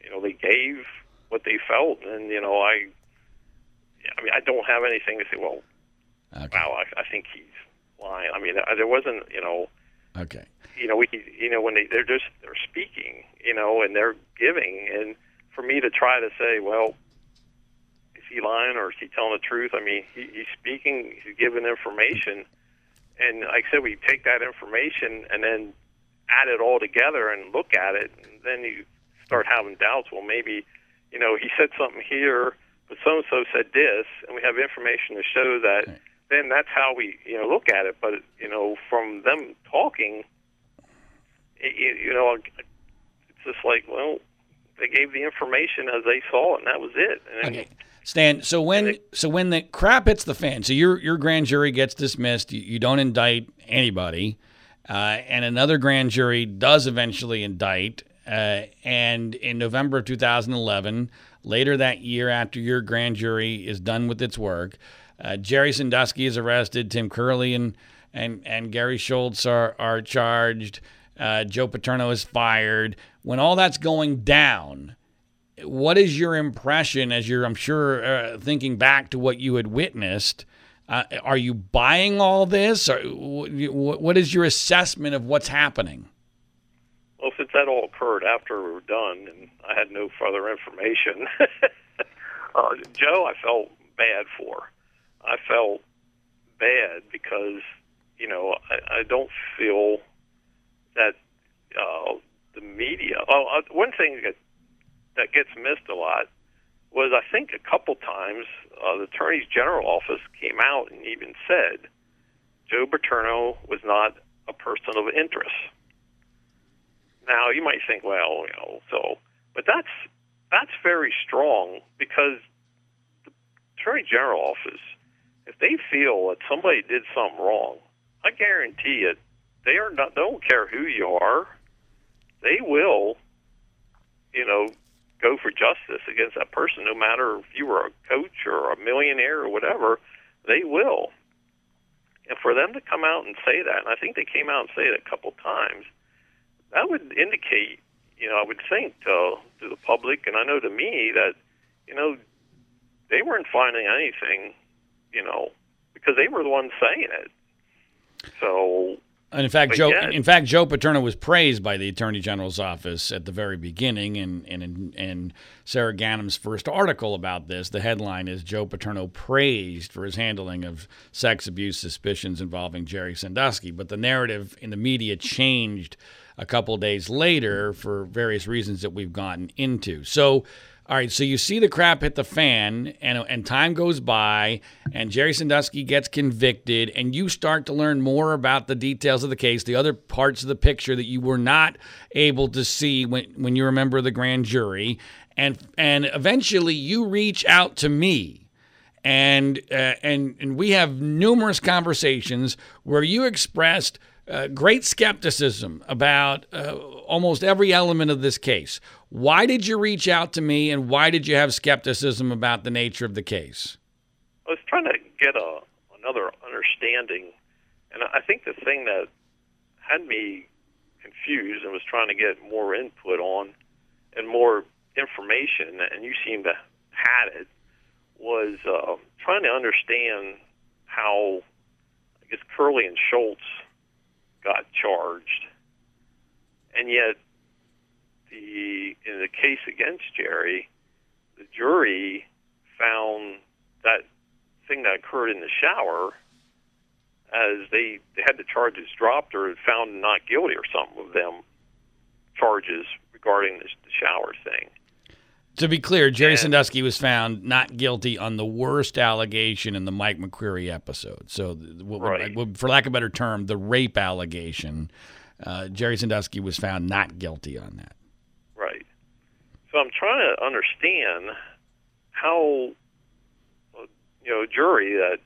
you know, they gave what they felt, and you know, I, I mean, I don't have anything to say. Well, okay. wow, I, I think he's lying. I mean, there wasn't, you know, Okay. you know, we, you know, when they they're just they're speaking, you know, and they're giving, and for me to try to say, well, is he lying or is he telling the truth? I mean, he, he's speaking, he's giving information, and like I said, we take that information and then add it all together and look at it, and then you start having doubts. Well, maybe, you know, he said something here, but so and so said this, and we have information to show that then that's how we you know look at it. But you know, from them talking, it, you know, it's just like well, they gave the information as they saw it, and that was it. And okay. Stan, so when so when the crap hits the fan, so your your grand jury gets dismissed, you, you don't indict anybody, uh, and another grand jury does eventually indict, uh, and in November of 2011, later that year after your grand jury is done with its work, uh, Jerry Sandusky is arrested, Tim Curley and and and Gary Schultz are are charged, uh, Joe Paterno is fired. When all that's going down what is your impression as you're, I'm sure, uh, thinking back to what you had witnessed? Uh, are you buying all this? Or what is your assessment of what's happening? Well, since that all occurred after we were done and I had no further information, uh, Joe, I felt bad for. I felt bad because, you know, I, I don't feel that uh, the media. Oh, uh, one thing that that gets missed a lot was I think a couple times uh, the Attorney General office came out and even said Joe Paterno was not a person of interest. Now you might think, well, you know, so, but that's that's very strong because the Attorney General office, if they feel that somebody did something wrong, I guarantee it, they are not. They don't care who you are. They will, you know, go for justice against that person, no matter if you were a coach or a millionaire or whatever, they will. And for them to come out and say that, and I think they came out and say it a couple times, that would indicate, you know, I would think to, to the public, and I know to me that, you know, they weren't finding anything, you know, because they were the ones saying it. So and in fact, Joe, in fact, Joe Paterno was praised by the Attorney General's office at the very beginning. And in, in, in, Sara Ganim's first article about this, the headline is Joe Paterno praised for his handling of sex abuse suspicions involving Jerry Sandusky. But the narrative in the media changed a couple days later for various reasons that we've gotten into. So all right, so you see the crap hit the fan, and and time goes by, and Jerry Sandusky gets convicted, and you start to learn more about the details of the case, the other parts of the picture that you were not able to see when when you were a member of the grand jury, and and eventually you reach out to me, and uh, and and we have numerous conversations where you expressed uh, great skepticism about uh, almost every element of this case. Why did you reach out to me, and why did you have skepticism about the nature of the case? I was trying to get a, another understanding, and I think the thing that had me confused and was trying to get more input on and more information, and you seem to had it, was uh, trying to understand how I guess Curley and Schultz got charged, and yet the in the case against Jerry, the jury found that thing that occurred in the shower as they, they had the charges dropped or found not guilty or some of them charges regarding the, the shower thing. To be clear, Jerry and, Sandusky was found not guilty on the worst allegation in the Mike McQueary episode. So, right. for lack of a better term, the rape allegation. Uh, Jerry Sandusky was found not guilty on that. Right. So I'm trying to understand how you know a jury that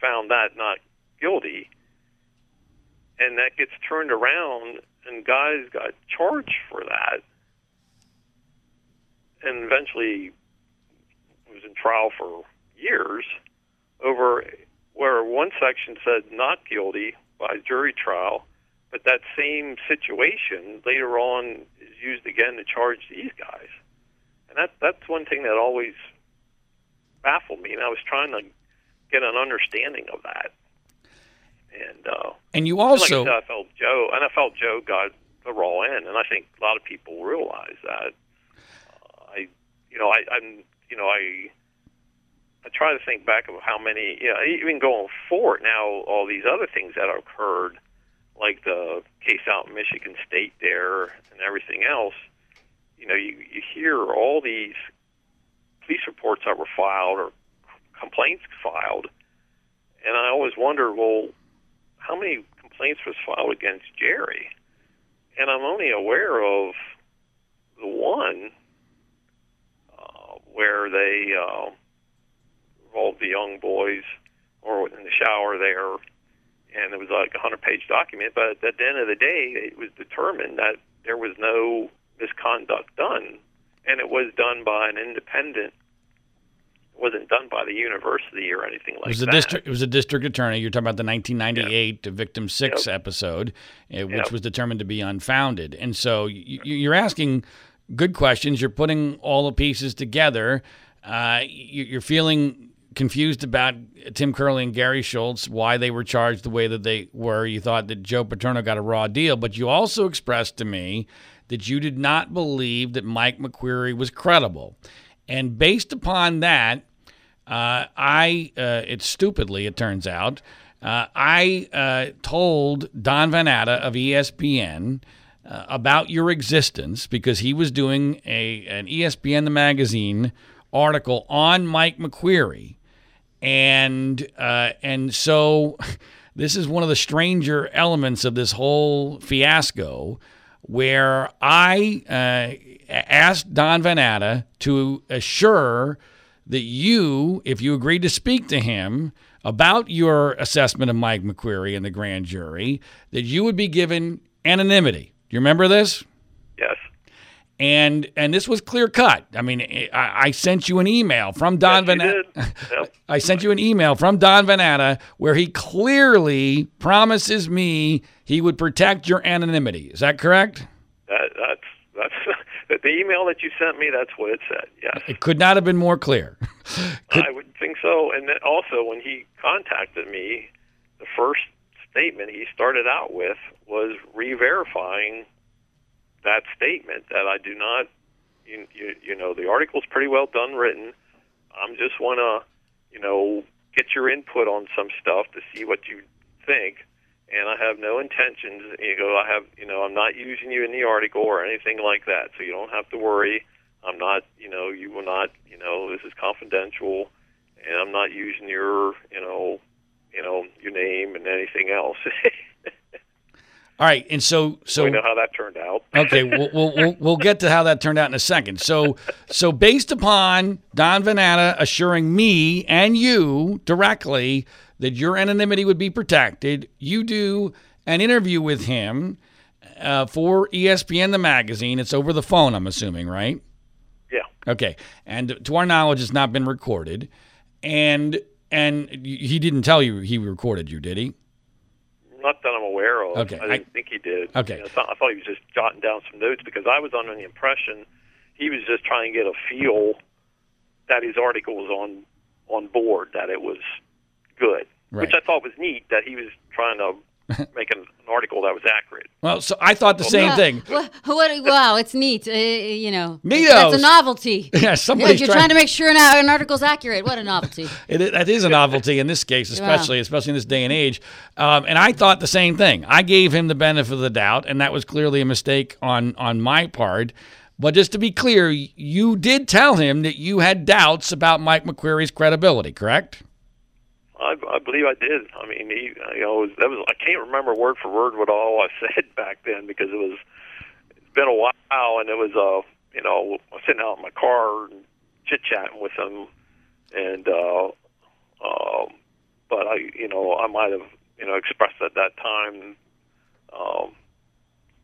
found that not guilty, and that gets turned around, and guys got charged for that and eventually was in trial for years over where one section said not guilty by jury trial, but that same situation later on is used again to charge these guys. And that that's one thing that always baffled me, and I was trying to get an understanding of that. And uh, and you also, like I, said, I felt Joe, and I felt Joe got the raw end, and I think a lot of people realize that you know, I, I'm, you know, I, I try to think back of how many, you know, even going forward now, all these other things that occurred, like the case out in Michigan State there and everything else. You know, you you hear all these police reports that were filed or complaints filed, and I always wonder, well, how many complaints was filed against Jerry? And I'm only aware of the one where they uh, involved the young boys or in the shower there, and it was like a hundred page document. But at the end of the day, it was determined that there was no misconduct done, and it was done by an independent. It wasn't done by the university or anything like it was a that. district. It was a district attorney. You're talking about the 1998 Victim Six Yep. episode, uh, which Yep. was determined to be unfounded. And so you, you're asking good questions. You're putting all the pieces together. Uh, you- you're feeling confused about Tim Curley and Gary Schultz, why they were charged the way that they were. You thought that Joe Paterno got a raw deal, but you also expressed to me that you did not believe that Mike McQueary was credible. And based upon that, uh, I, uh, it stupidly, it turns out, uh, I uh, told Don Van Natta of ESPN uh, about your existence because he was doing a an ESPN the magazine article on Mike McQueary, and uh, and so this is one of the stranger elements of this whole fiasco where I uh, asked Don Van Natta to assure that you, if you agreed to speak to him about your assessment of Mike McQueary and the grand jury, that you would be given anonymity. Do you remember this? yes. And and this was clear cut. I mean, I, I sent you an email from Don yes, you Van Natta. did. Yep. I sent you an email from Don Van Natta where he clearly promises me he would protect your anonymity. Is that correct? That, that's that's the email that you sent me. That's what it said. Yes, It could not have been more clear. I would think so. And then also, when he contacted me, the first statement he started out with was re-verifying that statement that I do not. You, you, you know, the article's pretty well done, written. I'm just want to, you know, get your input on some stuff to see what you think. And I have no intentions. You go, I have, you know, I'm not using you in the article or anything like that. So you don't have to worry. I'm not, you know, you will not, you know, this is confidential, and I'm not using your, you know, you know, your name and anything else. All right, and so so we know how that turned out. okay, we'll, we'll we'll we'll get to how that turned out in a second. So so based upon Don Van Natta assuring me and you directly that your anonymity would be protected, you do an interview with him uh, for ESPN the magazine. It's over the phone, I'm assuming, right? yeah. Okay, and to our knowledge, it's not been recorded, and and he didn't tell you he recorded you, did he? Not that I'm aware of. Okay, I didn't think he did. Okay. You know, I thought he was just jotting down some notes because I was under the impression he was just trying to get a feel that his article was on on board, that it was good, Right. which I thought was neat. That he was trying to make an, an article that was accurate. Well, so I thought the same Yeah. thing. What, what, wow, it's neat. Uh, you know, Neatos. That's a novelty. Yeah, Yeah, somebody's you're trying to make sure an, an article's accurate. What a novelty. It, is- that is a novelty in this case, especially especially in this day and age. Um, and I thought the same thing. I gave him the benefit of the doubt, and that was clearly a mistake on on my part. But just to be clear, you did tell him that you had doubts about Mike McQueary's credibility, correct? I, I believe I did. I mean, he, you know, was, that was I can't remember word for word what all I said back then because it was it's been a while, and it was uh, you know, I sitting out in my car and chit chatting with him, and uh, um, but I, you know, I might have you know expressed at that time. Um,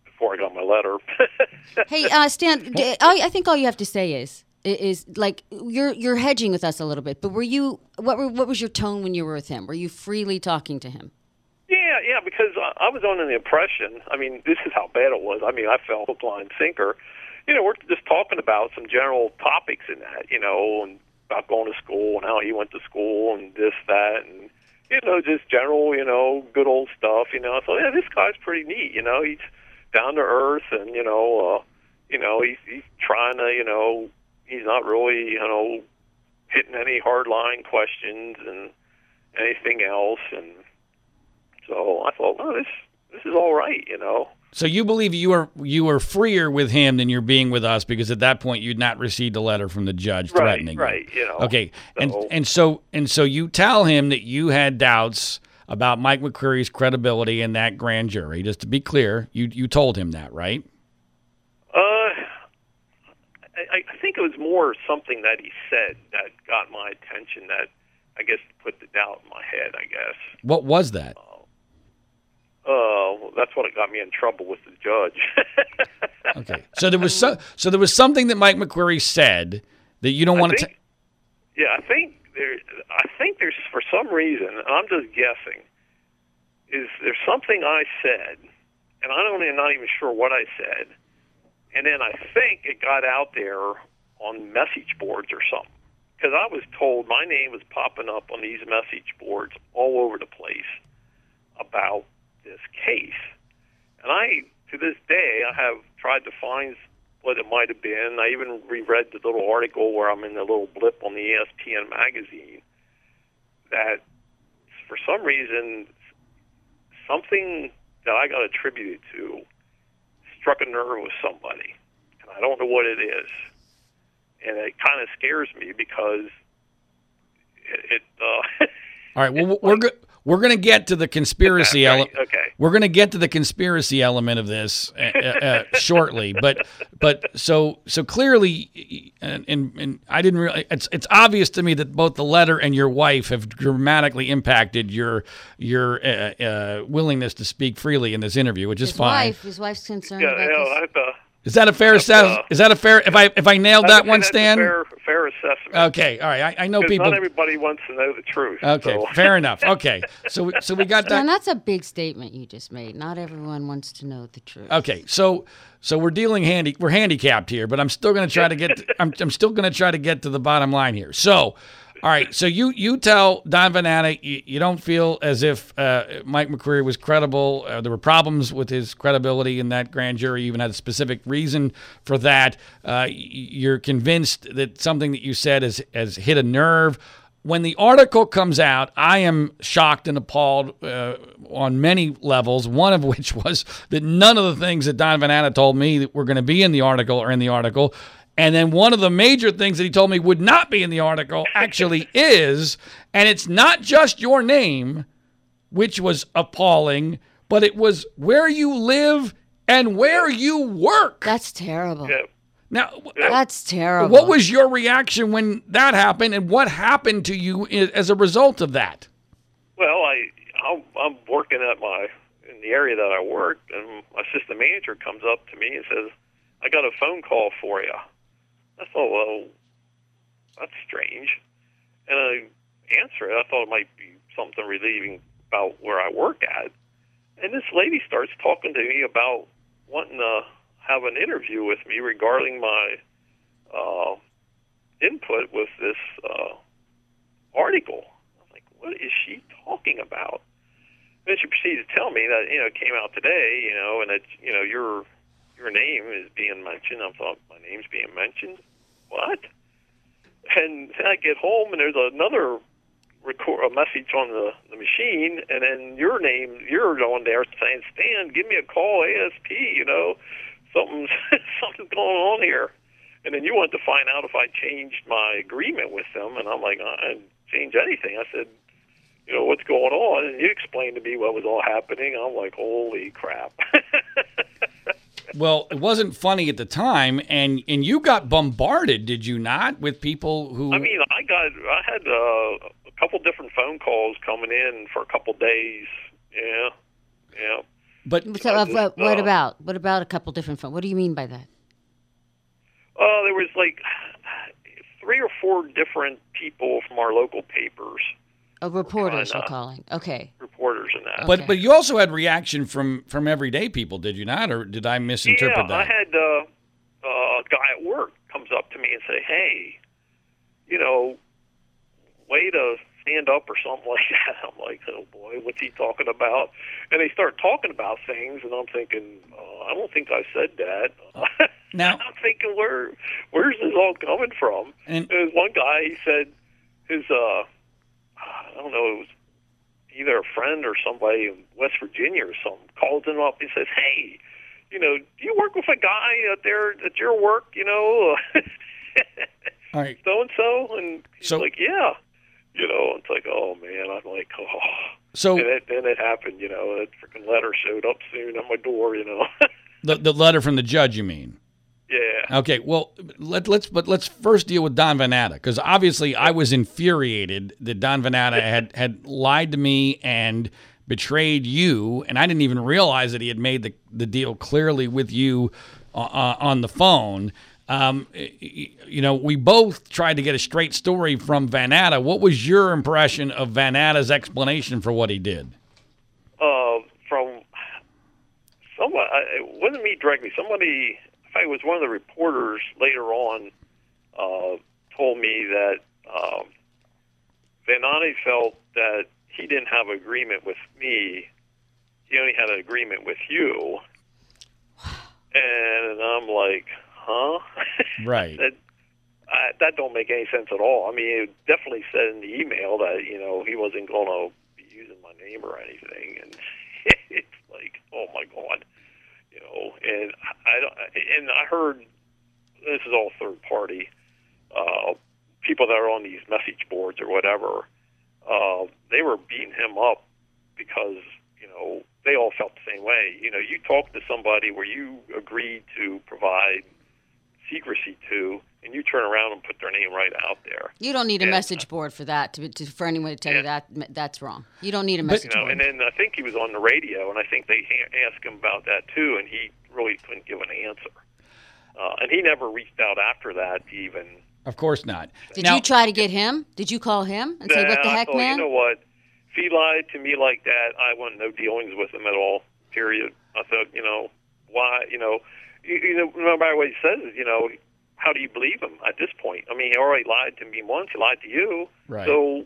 before I got my letter, Hey, uh, Stan, I think all you have to say is is like you're you're hedging with us a little bit. But were you what were, what was your tone when you were with him? Were you freely talking to him? Yeah, yeah, because I, I was under the impression. I mean, this is how bad it was. I mean, I fell hook, line, sinker. You know, we're just talking about some general topics in that. You know, and about going to school and how he went to school and this, that, and you know, just general, you know, good old stuff. You know, so yeah, this guy's pretty neat. You know, he's down to earth, and you know, uh, you know, he's he's trying to, you know, he's not really, you know, hitting any hard line questions and anything else, and so I thought, well, this this is all right. you know. So you believe you are you were freer with him than you're being with us because at that point you'd not received a letter from the judge Right, threatening you. right, you know. Okay, and So- and so and so you tell him that you had doubts about Mike McQueary's credibility in that grand jury. Just to be clear, you you told him that, right? Uh, I, I think it was more something that he said that got my attention. That I guess put the doubt in my head. I guess. What was that? Uh, well, that's what it got me in trouble with the judge. Okay, so there was so so there was something that Mike McQueary said that you don't want to. yeah, I think there. I think there's for some reason, and I'm just guessing, is there's something I said, and I don't even not even sure what I said, and then I think it got out there on message boards or something. Because I was told my name was popping up on these message boards all over the place about this case, and I to this day I have tried to find what it might have been. I even reread the little article where I'm in the little blip on the ESPN magazine that for some reason something that I got attributed to struck a nerve with somebody. And I don't know what it is. And it kind of scares me because it, it uh, All right, well we're go- we're going to get to the conspiracy Right, element. okay. We're going to get to the conspiracy element of this uh, uh, uh, shortly, but but so so clearly, and, and and I didn't really. It's it's obvious to me that both the letter and your wife have dramatically impacted your your uh, uh, willingness to speak freely in this interview, which is His fine. wife, his wife's concerned yeah, about you this. I have to, Is that a fair assess? uh, Is that a fair? If I if I nailed that one, Stan? A fair, fair assessment. Okay, all right. I, I know people. not everybody wants to know the truth. Okay, so- fair enough. Okay, so so we got that. And that's a big statement you just made. Not everyone wants to know the truth. Okay, so so we're dealing handy we're handicapped here, but I'm still going to try to get to, I'm I'm still going to try to get to the bottom line here. So, all right, so you you tell Don Van Natta you, you don't feel as if uh, Mike McQueary was credible. Uh, there were problems with his credibility in that grand jury. You even had a specific reason for that. Uh, you're convinced that something that you said has has hit a nerve when the article comes out, I am shocked and appalled uh, on many levels. One of which was that none of the things that Don Van Natta told me that were going to be in the article are in the article. And then one of the major things that he told me would not be in the article actually is, and it's not just your name, which was appalling, but it was where you live and where you work. That's terrible. Yeah. Now, That's terrible. what was your reaction when that happened, and what happened to you as a result of that? Well, I I'm, I'm working at my in the area that I work, and my assistant manager comes up to me and says, "I got a phone call for you." I thought, well, that's strange, and I answer it. I thought it might be something relieving about where I work at, and this lady starts talking to me about wanting to have an interview with me regarding my uh, input with this uh, article. I was like, what is she talking about? Then she proceeded to tell me that you know it came out today, you know, and that you know your your name is being mentioned. I thought my name's being mentioned. What? And then I get home and there's another record a message on the, the machine, and then your name you're on there saying, "Stan, give me a call, ASP." You know, something's something's going on here. And then you wanted to find out if I changed my agreement with them, and I'm like, I didn't change anything. I said, you know, what's going on? And you explained to me what was all happening. I'm like, holy crap. Well, it wasn't funny at the time, and and you got bombarded, did you not, with people who? I mean, I got, I had uh, a couple different phone calls coming in for a couple days. Yeah, yeah. but So, uh, what, what uh, about? What about a couple different phone? What do you mean by that? Uh, there was like three or four different people from our local papers, Oh, reporters kinda- are calling. Okay. reporters, and that. but Okay. but you also had reaction from from everyday people, did you not, or did I misinterpret yeah, that? I had uh, uh, a guy at work comes up to me and say, "Hey, you know, way to stand up or something like that." I'm like, "Oh boy, what's he talking about?" And they start talking about things, and I'm thinking, oh, "I don't think I said that." Now- I'm thinking, "Where, where's this all coming from?" And- There's one guy. He said his, uh, I don't know, it was either a friend or somebody in West Virginia or something calls him up and says, "Hey, you know, do you work with a guy out there at your work? You know, All right. so and so?" And he's So- like, "Yeah." You know, it's like, oh man, I'm like, oh. So And it, then it happened, you know. That freaking letter showed up soon at my door, you know. the the letter from the judge, you mean? Yeah. Okay, well, let, let's but let's first deal with Don Van Natta because obviously I was infuriated that Don Van Natta had had lied to me and betrayed you, and I didn't even realize that he had made the the deal clearly with you uh, uh, on the phone. Um, you know, we both tried to get a straight story from Van Natta. What was your impression of Van Natta's explanation for what he did? uh, from somebody. It wasn't me directly. Somebody, in fact, it was one of the reporters later on, uh, told me that um, Van Natta felt that he didn't have an agreement with me. He only had an agreement with you. And I'm like, huh? Right. that I, that don't make any sense at all. I mean, it definitely said in the email that you know he wasn't going to be using my name or anything, and it's like, oh my god, you know. And I don't, and I heard this is all third party uh, people that are on these message boards or whatever. Uh, they were beating him up because you know they all felt the same way. You know, you talk to somebody where you agreed to provide secrecy to, and you turn around and put their name right out there. You don't need a Yeah. message board for that to, to for anyone to tell you that that's wrong. You don't need a message You know, board. and then I think he was on the radio, and I think they ha- asked him about that too, and he really couldn't give an answer. Uh, and he never reached out after that to even. Of course not. Did Now- you try to get him? Did you call him and say, "What the heck, thought, man"? You know what? If he lied to me like that, I want no dealings with him at all. Period. I thought, you know, why? You know, you, you know, no matter what he says, you know, how do you believe him at this point? I mean, he already lied to me once. He lied to you. Right. So,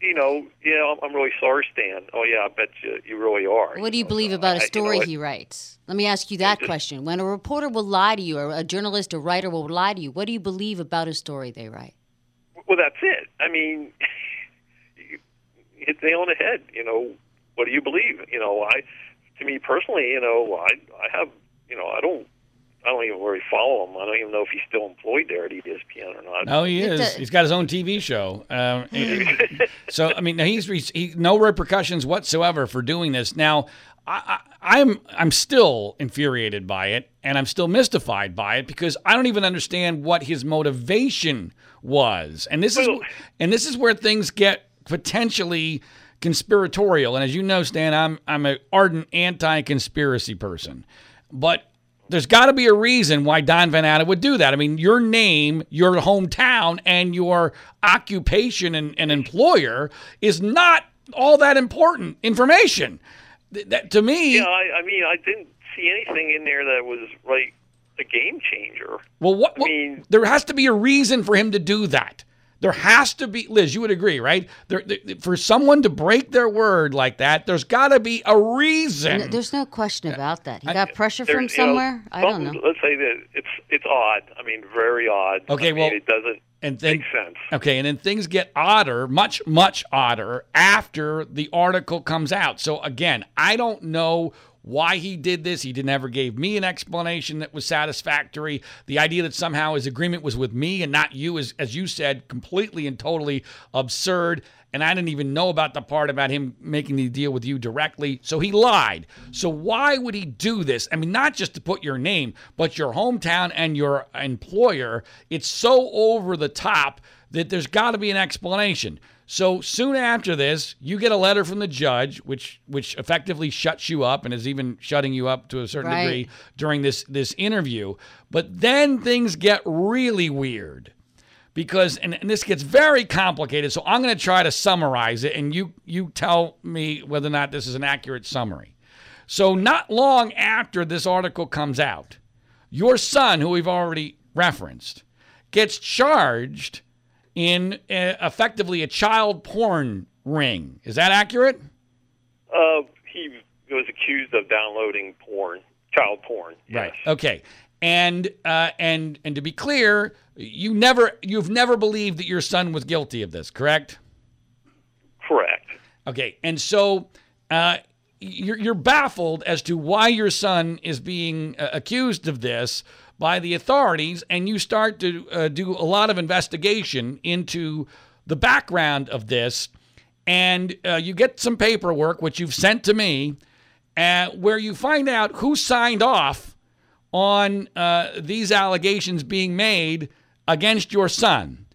you know, yeah, I'm, I'm really sorry, Stan. Oh yeah, I bet you you really are. What do you know, believe so about I- a you know story what? he writes? Let me ask you that just- question. When a reporter will lie to you, or a journalist or writer will lie to you, what do you believe about a story they write? Well, that's it. I mean, you hit the nail on the head. You know, what do you believe? You know, I, to me personally, you know, I, I have, you know, I don't, I don't even really follow him. I don't even know if he's still employed there at ESPN or not. No, he is. He's got his own TV show. Um, so I mean, he's re- he, no repercussions whatsoever for doing this. Now, I, I, I'm I'm still infuriated by it, and I'm still mystified by it because I don't even understand what his motivation was. And this is and this is where things get potentially conspiratorial. And as you know, Stan, I'm I'm an ardent anti-conspiracy person, but there's got to be a reason why Don Van Natta would do that. I mean, your name, your hometown, and your occupation and, and employer is not all that important information. Th- That, to me, Yeah, I, I mean, I didn't see anything in there that was like a game changer. well, what, what- mean- there has to be a reason for him to do that. There has to be, Liz. You would agree, right? There, there- for someone to break their word like that, there's got to be a reason. N- There's no question about that. He got pressure There- from you know, somewhere. I don't know. Let's say that it's it's odd. I mean, very odd. Okay, I mean, well, it doesn't and then make sense. Okay, and then things get odder, much, much odder after the article comes out. So again, I don't know why he did this. He did never gave me an explanation that was satisfactory. The idea that somehow his agreement was with me and not you is, as you said, completely and totally absurd. And I didn't even know about the part about him making the deal with you directly. So he lied. So why would he do this? I mean, not just to put your name, but your hometown and your employer. It's so over the top that there's got to be an explanation. So soon after this, you get a letter from the judge, which which effectively shuts you up and is even shutting you up to a certain Right. degree during this this interview. But then things get really weird because and, and this gets very complicated. So I'm going to try to summarize it, and you you tell me whether or not this is an accurate summary. So not long after this article comes out, your son, who we've already referenced, gets charged in uh, effectively a child porn ring. Is that accurate? Uh, he was accused of downloading porn, child porn. Yes. Okay. And uh, and and to be clear, you never you've never believed that your son was guilty of this, correct? Correct. Okay, and so uh, you're, you're baffled as to why your son is being uh, accused of this by the authorities, and you start to uh, do a lot of investigation into the background of this, and uh, you get some paperwork which you've sent to me, uh, where you find out who signed off on uh, these allegations being made against your son.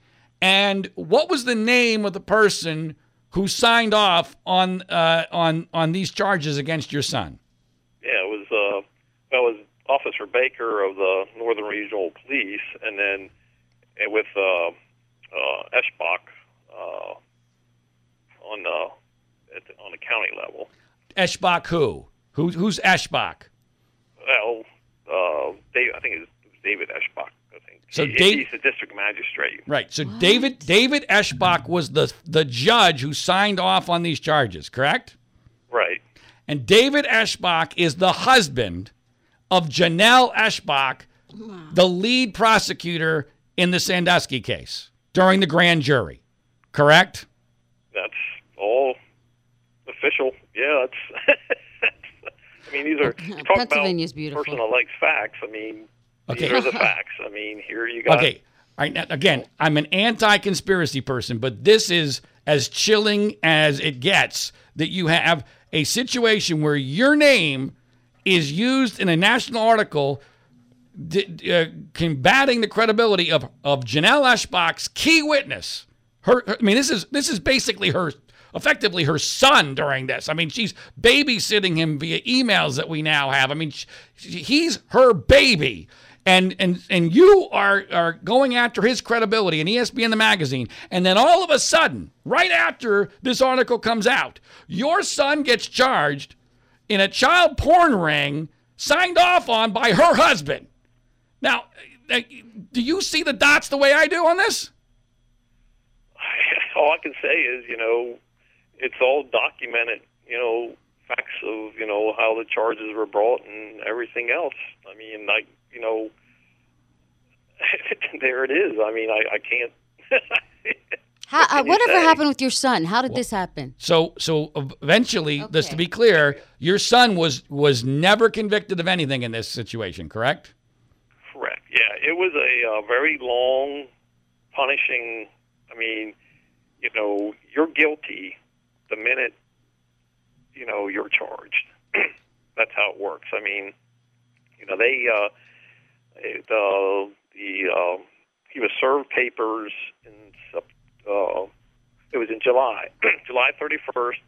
And what was the name of the person who signed off on uh, on on these charges against your son? Yeah, it was uh, that was Officer Baker of the Northern Regional Police, and then uh, with uh, uh, Eshbach uh, on the at the, on the county level. Eshbach who? Who who's Eshbach? Well, uh, Dave, I think it was David Eshbach. I think. So he, Dave- he's the district magistrate. Right. So David David Eshbach was the the judge who signed off on these charges, correct? Right. And David Eshbach is the husband of Jonelle Eshbach, the lead prosecutor in the Sandusky case during the grand jury. Correct? That's all official. Yeah, it's. I mean, these are you talk Pennsylvania's about beautiful. person that likes facts. I mean, Okay. these are the facts. I mean, here you got. Okay. All right. Now, again, I'm an anti-conspiracy person, but this is as chilling as it gets that you have a situation where your name is used in a national article d- uh, combating the credibility of, of Jonelle Eshbach's key witness. Her, her- I mean, this is this is basically her, effectively her son during this. I mean, she's babysitting him via emails that we now have. I mean, sh he's her baby, and and and you are are going after his credibility in ESPN the magazine, and then all of a sudden, right after this article comes out, your son gets charged in a child porn ring signed off on by her husband. Now, uh, do you see the dots the way I do on this? all I can say is, you know, it's all documented. You know, facts of you know how the charges were brought and everything else. I mean, like you know, there it is. I mean, I, I can't. How, uh, whatever say? happened with your son? How did this happen? So, so eventually, just to be clear, your son was was never convicted of anything in this situation, correct? Correct. Yeah, it was a uh, very long, punishing. I mean, you know, you're guilty the minute you know you're charged. That's how it works. I mean, you know, they uh, it, uh, the uh, he was served papers in Sep- uh, it was in July, July 31st.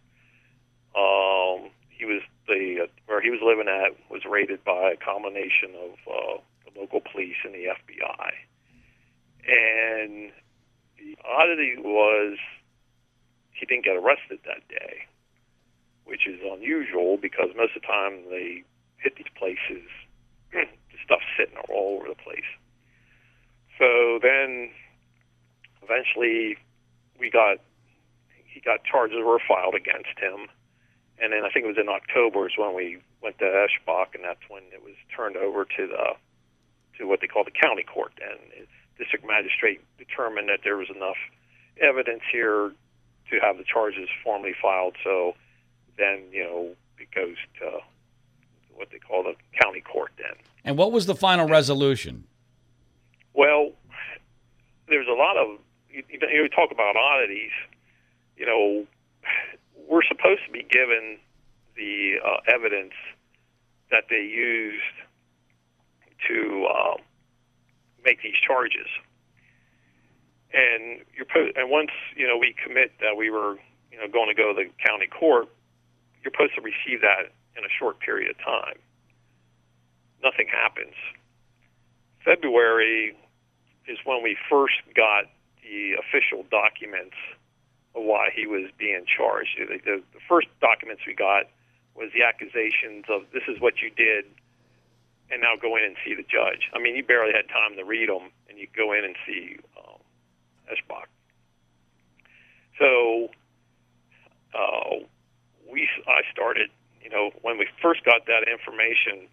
Um, he was the uh, where he was living at was raided by a combination of uh, the local police and the FBI. And the oddity was he didn't get arrested that day, which is unusual because most of the time they hit these places, the stuff's sitting all over the place. So then, eventually, we got he got charges were filed against him, and then I think it was in October is when we went to Eshbach, and that's when it was turned over to the to what they call the county court. And the district magistrate determined that there was enough evidence here to have the charges formally filed. So then you know it goes to what they call the county court then. And what was the final resolution? Well, there's a lot of you, you talk about oddities. You know, we're supposed to be given the uh, evidence that they used to uh, make these charges, and you're po- and once you know we commit that we were you know going to go to the county court, you're supposed to receive that in a short period of time. Nothing happens. February is when we first got the official documents of why he was being charged. The, the, the first documents we got was the accusations of this is what you did, and now go in and see the judge. I mean, you barely had time to read them, and you go in and see um, Eshbach. So uh, we, I started, you know, when we first got that information,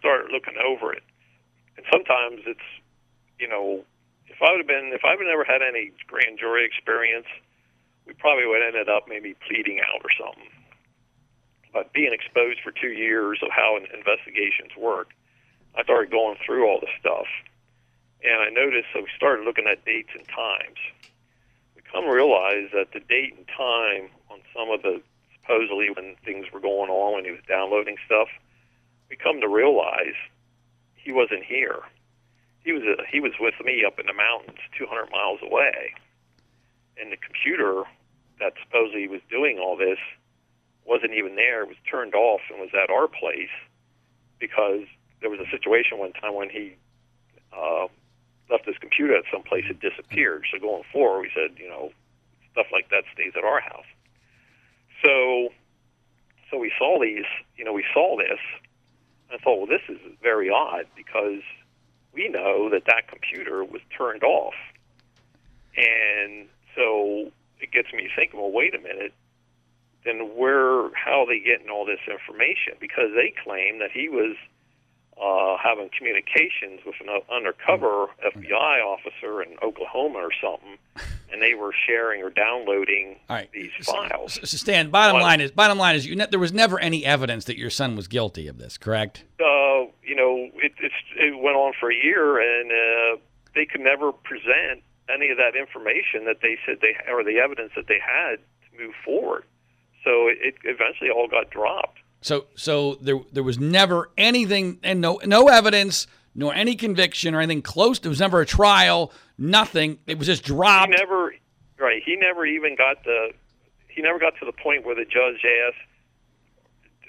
started looking over it, and sometimes it's, you know, if I would have been, if I've never had any grand jury experience, we probably would have ended up maybe pleading out or something. But being exposed for two years of how investigations work, I started going through all the stuff, and I noticed. So we started looking at dates and times. We come realize that the date and time on some of the supposedly when things were going on when he was downloading stuff, we come to realize he wasn't here. He was uh, he was with me up in the mountains, 200 miles away, and the computer that supposedly was doing all this wasn't even there. It was turned off and was at our place because there was a situation one time when he uh, left his computer at some place. It disappeared. So going forward, we said, you know, stuff like that stays at our house. So, so we saw these. You know, we saw this. I thought, well, this is very odd because we know that that computer was turned off, and so it gets me thinking. Well, wait a minute. Then where? How are they getting all this information? Because they claim that he was uh, having communications with an undercover FBI officer in Oklahoma or something, and they were sharing or downloading right. these files. So, so Stan, bottom line is, bottom line is, you ne- there was never any evidence that your son was guilty of this, correct? Uh, you know, it, it went on for a year, and uh, they could never present any of that information that they said they or the evidence that they had to move forward. So it, it eventually all got dropped. So so there there was never anything and no no evidence nor any conviction or anything close. There was never a trial. Nothing. It was just dropped. He never right. He never even got the. He never got to the point where the judge asked,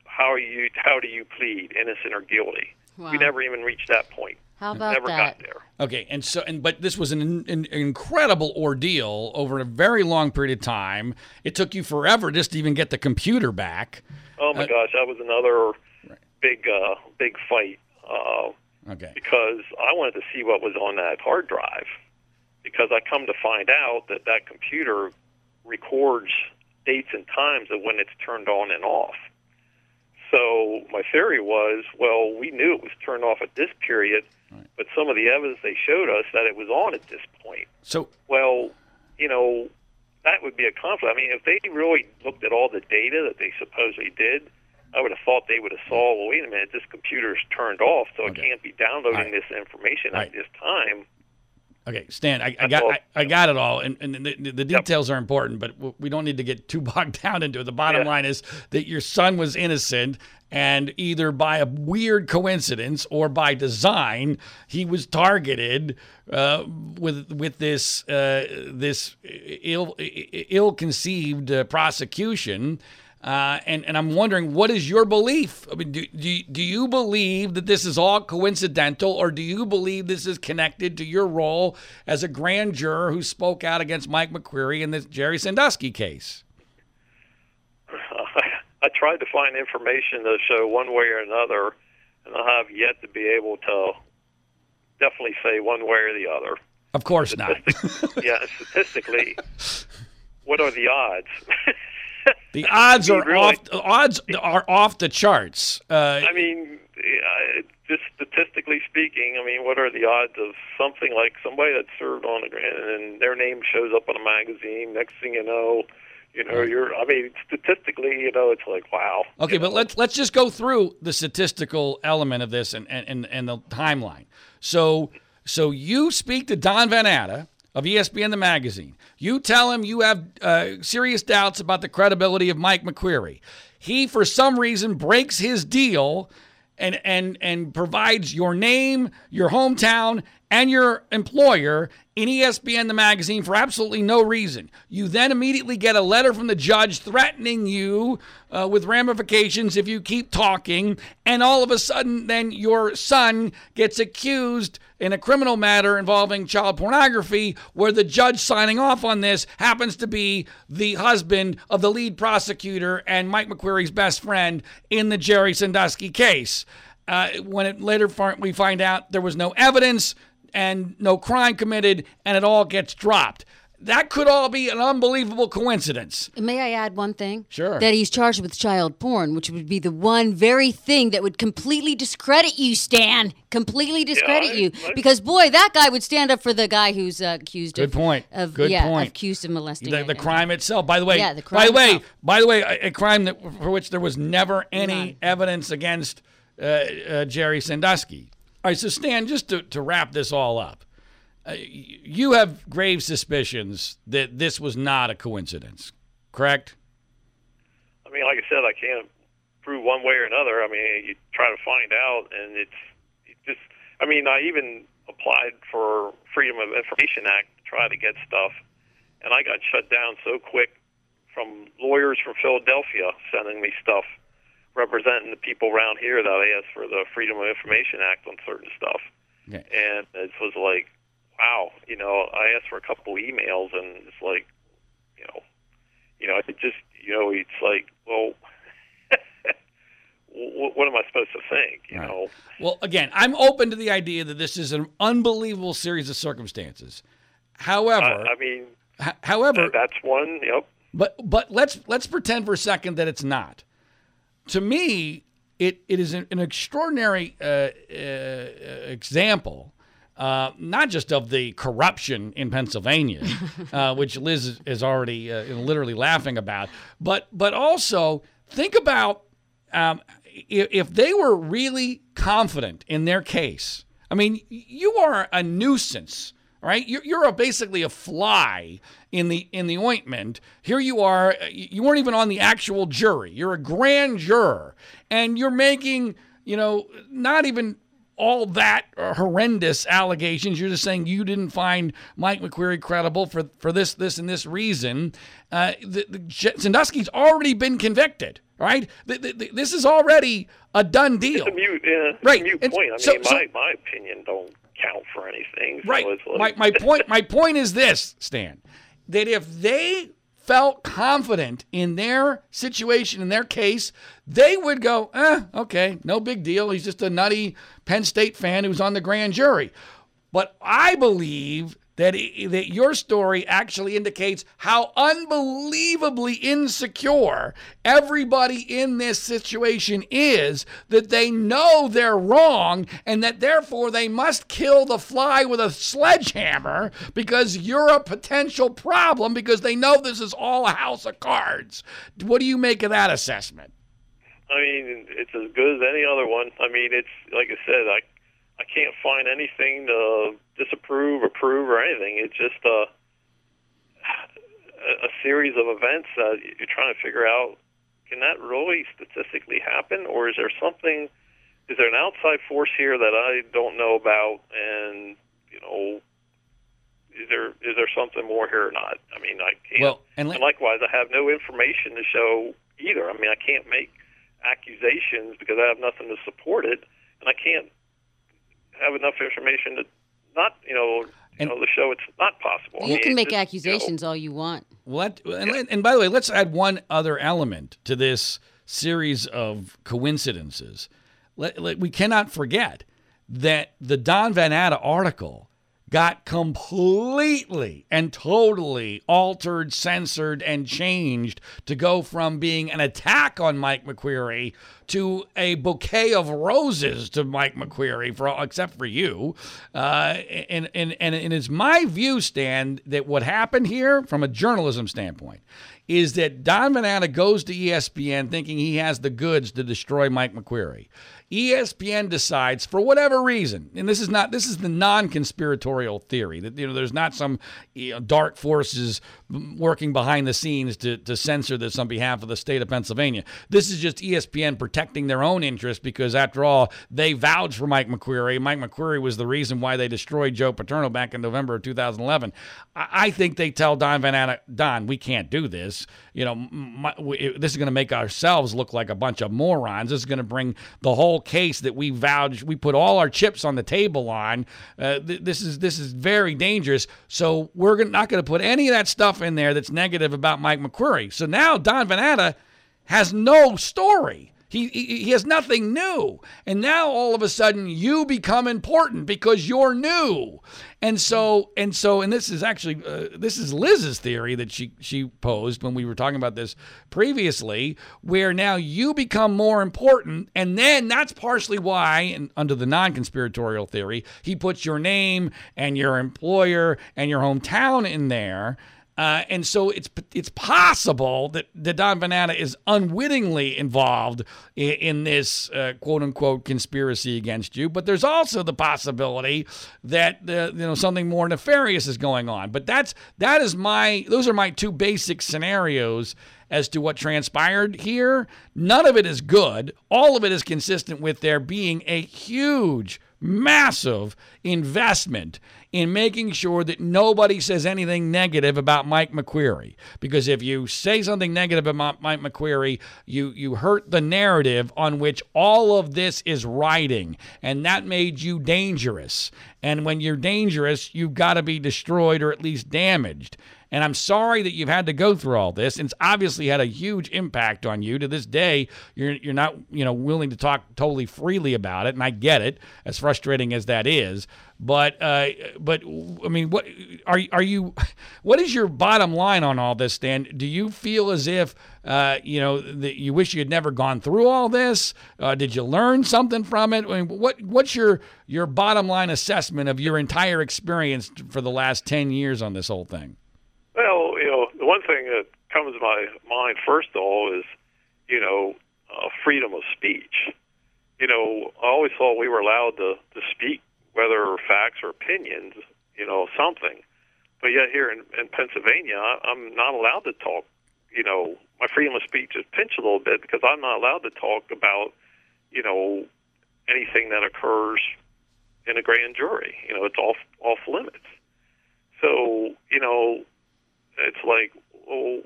"How are you? How do you plead, innocent or guilty?" Wow. We never even reached that point. How about never that? got there. Okay, and so and but this was an, an, an incredible ordeal over a very long period of time. It took you forever just to even get the computer back. Oh my Uh, gosh, that was another big, uh, big fight. Uh, Okay. because I wanted to see what was on that hard drive. Because I come to find out that that computer records dates and times of when it's turned on and off. So my theory was, well, we knew it was turned off at this period, but some of the evidence they showed us that it was on at this point. So Well, you know, that would be a conflict. I mean, if they really looked at all the data that they supposedly did, I would have thought they would have saw, well, wait a minute, this computer's turned off, so Okay. it can't be downloading right. this information All at this time. Okay, Stan, I, I got. I, I got it all, and, and the, the details are important, but we don't need to get too bogged down into it. The bottom Yeah. line is that your son was innocent, and either by a weird coincidence or by design, he was targeted uh, with with this uh, this ill ill conceived uh, prosecution. Uh, and, and I'm wondering, what is your belief? I mean, do, do, do you believe that this is all coincidental, or do you believe this is connected to your role as a grand juror who spoke out against Mike McQueary in the Jerry Sandusky case? I tried to find information to show one way or another, and I have yet to be able to definitely say one way or the other. Of course not. yeah, statistically, what are the odds? The odds are really- off. Odds are off the charts. Uh, I mean, just statistically speaking, I mean, what are the odds of something like somebody that served on a grant and their name shows up on a magazine? Next thing you know, you know, you're. I mean, statistically, you know, it's like wow. Okay, but let's let's just go through the statistical element of this and and, and, and the timeline. So so you speak to Don Van Natta of ESPN the magazine. You tell him you have uh, serious doubts about the credibility of Mike McQueary. He, for some reason, breaks his deal and and and provides your name, your hometown, and your employer in ESPN the magazine for absolutely no reason. You then immediately get a letter from the judge threatening you uh, with ramifications if you keep talking, and all of a sudden, then your son gets accused in a criminal matter involving child pornography, where the judge signing off on this happens to be the husband of the lead prosecutor and Mike McQueary's best friend in the Jerry Sandusky case. Uh, when it later we find out there was no evidence and no crime committed, and it all gets dropped. That could all be an unbelievable coincidence. May I add one thing? Sure. That he's charged with child porn, which would be the one very thing that would completely discredit you, Stan. Completely discredit I- you, I- because boy, that guy would stand up for the guy who's uh, accused Good of point. of Good yeah, point. accused of molesting The, the crime itself. By the way, Yeah, the crime. by the way, itself. by the way, a, a crime that for which there was never any None. evidence against uh, uh, Jerry Sandusky. All right, so Stan, just to, to wrap this all up, y- Uh, you have grave suspicions that this was not a coincidence, correct? I mean, like I said, I can't prove one way or another. I mean, you try to find out, and it's it just. I mean, I even applied for Freedom of Information Act to try to get stuff, and I got shut down so quick from lawyers from Philadelphia sending me stuff representing the people around here that I asked for the Freedom of Information Act on certain stuff, Okay. and it was like, wow, you know, I asked for a couple emails, and it's like, you know, you know, it just, you know, it's like, well, what, am I supposed to think? You Right. know, Well, again, I'm open to the idea that this is an unbelievable series of circumstances. However, I, I mean, h- however, that's one. Yep. But but let's let's pretend for a second that it's not. To me, it, it is an, an extraordinary uh, uh, example, uh, not just of the corruption in Pennsylvania, uh, which Liz is, is already uh, literally laughing about, but but also think about um, if, if they were really confident in their case. I mean, you are a nuisance right? You're, you're a, basically a fly in the in the ointment. Here you are. You weren't even on the actual jury. You're a grand juror, and you're making you know not even all that horrendous allegations. You're just saying you didn't find Mike McQueary credible for for this this and this reason. Uh, the, the, Sandusky's already been convicted. Right? The, the, the, this is already a done deal. It's a mute, yeah, Right. mute point. I so- mean, so- my my opinion don't count for anything. So Right. It's My, my point my point is this, Stan, that if they felt confident in their situation, in their case, they would go, eh, okay, no big deal. He's just a nutty Penn State fan who's on the grand jury. But I believe that, that your story actually indicates how unbelievably insecure everybody in this situation is, that they know they're wrong, and that therefore they must kill the fly with a sledgehammer because you're a potential problem because they know this is all a house of cards. What do you make of that assessment? I mean, it's as good as any other one. I mean, it's like I said, I I can't find anything to disapprove, approve, or anything. It's just a a series of events that you're trying to figure out. Can that really statistically happen, or is there something? Is there an outside force here that I don't know about? And you know, is there is there something more here or not? I mean, I can't. Well, and let- and likewise, I have no information to show either. I mean, I can't make accusations because I have nothing to support it, and I can't have enough information to not, you know, you And- know, the show it's not possible. I You mean, can make just, you know, accusations all you want. What? And, and by the way, let's add one other element to this series of coincidences. Let, let- we cannot forget that the Don Van Natta article got completely and totally altered, censored, and changed to go from being an attack on Mike McQueary to a bouquet of roses to Mike McQueary, for except for you. Uh, and, and, and, and it's my view, Stan, that what happened here from a journalism standpoint is that Don Van Natta goes to ESPN thinking he has the goods to destroy Mike McQueary. ESPN decides for whatever reason, and this is not this is the non-conspiratorial theory that you know there's not some you know, dark forces working behind the scenes to, to censor this on behalf of the state of Pennsylvania. This is just ESPN protecting their own interest because after all, they vouched for Mike McQueary. Mike McQueary was the reason why they destroyed Joe Paterno back in November of 2011. I, I think they tell Don Van Natta, Don, we can't do this. You know, my, we, this is going to make ourselves look like a bunch of morons. This is going to bring the whole case that we vowed, we put all our chips on the table on. Uh, th- this is this is very dangerous. So we're not going to put any of that stuff in there that's negative about Mike McQueary. So now Don Van Natta has no story. He, he, has nothing new. And now all of a sudden you become important because you're new. And so and so and this is actually uh, this is Liz's theory that she she posed when we were talking about this previously where now you become more important and then that's partially why and under the non-conspiratorial theory he puts your name and your employer and your hometown in there uh, and so it's it's possible that, that Don Van Natta is unwittingly involved in, in this uh, quote unquote conspiracy against you. But there's also the possibility that uh, you know something more nefarious is going on. But that's that is my those are my two basic scenarios as to what transpired here. None of it is good. All of it is consistent with there being a huge massive investment in making sure that nobody says anything negative about Mike McQueary. Because if you say something negative about Mike McQueary, you, you hurt the narrative on which all of this is riding. And that made you dangerous. And when you're dangerous, you've got to be destroyed or at least damaged. And I'm sorry that you've had to go through all this. It's obviously had a huge impact on you. To this day, you're you're not you know willing to talk totally freely about it, and I get it, as frustrating as that is. But uh, but I mean, what are are you? What is your bottom line on all this, Dan? Do you feel as if uh, you know that you wish you had never gone through all this? Uh, did you learn something from it? I mean, what what's your your bottom line assessment of your entire experience for the last ten years on this whole thing? Well, you know, the one thing that comes to my mind first of all is, you know, uh, freedom of speech. You know, I always thought we were allowed to to speak, whether facts or opinions, you know, something. But yet here in, in Pennsylvania, I'm not allowed to talk. You know, my freedom of speech is pinched a little bit because I'm not allowed to talk about, you know, anything that occurs in a grand jury. You know, it's off off limits. So, you know, it's like, well,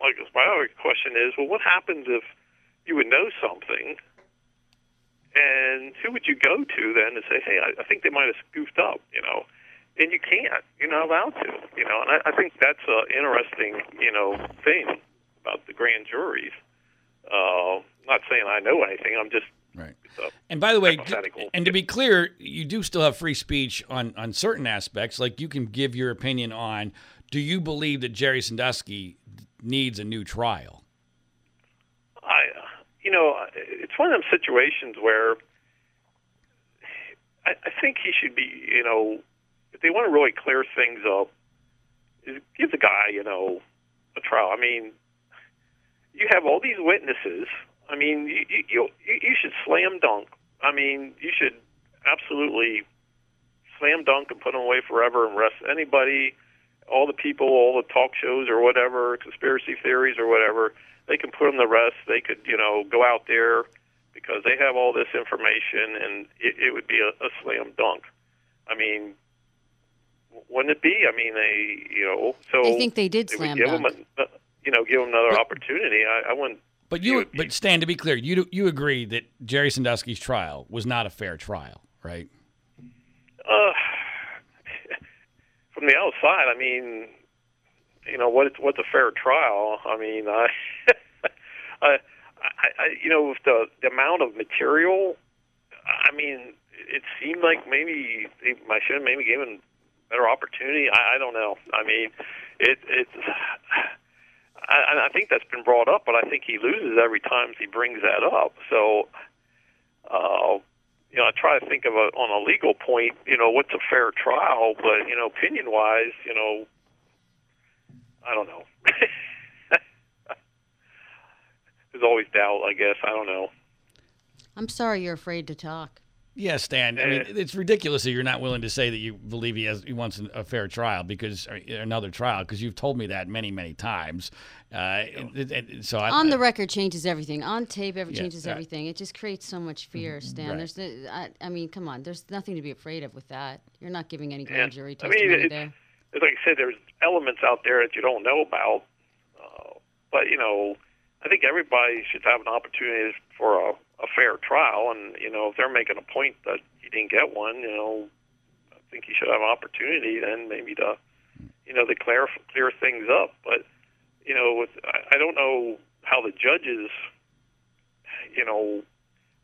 my, my other question is, well, what happens if you would know something, and who would you go to then to say, hey, I, I think they might have spoofed up, you know? And you can't. You're not allowed to, you know. And I, I think that's an interesting, you know, thing about the grand juries. Uh, not saying I know anything. I'm just Right. And by the way, and to be clear, you do still have free speech on on certain aspects. Like you can give your opinion on do you believe that Jerry Sandusky needs a new trial? You know, it's one of them situations where I, I think he should be, you know, if they want to really clear things up, give the guy, you know, a trial. I mean, you have all these witnesses. I mean, you you you should slam dunk. I mean, you should absolutely slam dunk and put them away forever and arrest anybody all the people, all the talk shows or whatever, conspiracy theories or whatever, they can put them to rest. They could, you know, go out there because they have all this information, and it, it would be a, a slam dunk. I mean, wouldn't it be? I mean, they, you know, so I think they did they slam give dunk. Them a, you know, give them another but, opportunity. I, I wouldn't. But you, but Stan, to be clear, you you agree that Jerry Sandusky's trial was not a fair trial, right? Uh, from the outside, I mean, you know, what what's a fair trial? I mean, I, I, I, you know, with the, the amount of material, I mean, it seemed like maybe they, I should have maybe given better opportunity. I, I don't know. I mean, it it's. I, I think that's been brought up, but I think he loses every time he brings that up. So, uh, you know, I try to think of a on a legal point, you know, what's a fair trial, but you know, opinion wise, you know, I don't know. There's always doubt, I guess. I don't know. I'm sorry you're afraid to talk. Yes, Stan. I mean, it's ridiculous that you're not willing to say that you believe he has he wants a fair trial because another trial because you've told me that many many times. Uh, it, it, so I, on the record changes everything. On tape, ever yeah, changes everything. It just creates so much fear, mm-hmm. Stan. Right. There's, I, I, mean, come on. There's nothing to be afraid of with that. You're not giving any grand jury testimony I mean, there. Like I said, there's elements out there that you don't know about, uh, but you know, I think everybody should have an opportunity for a a fair trial. And you know, if they're making a point that he didn't get one, you know, I think he should have an opportunity then maybe to, you know, to clear clear things up. But you know, with I, I don't know how the judges, you know,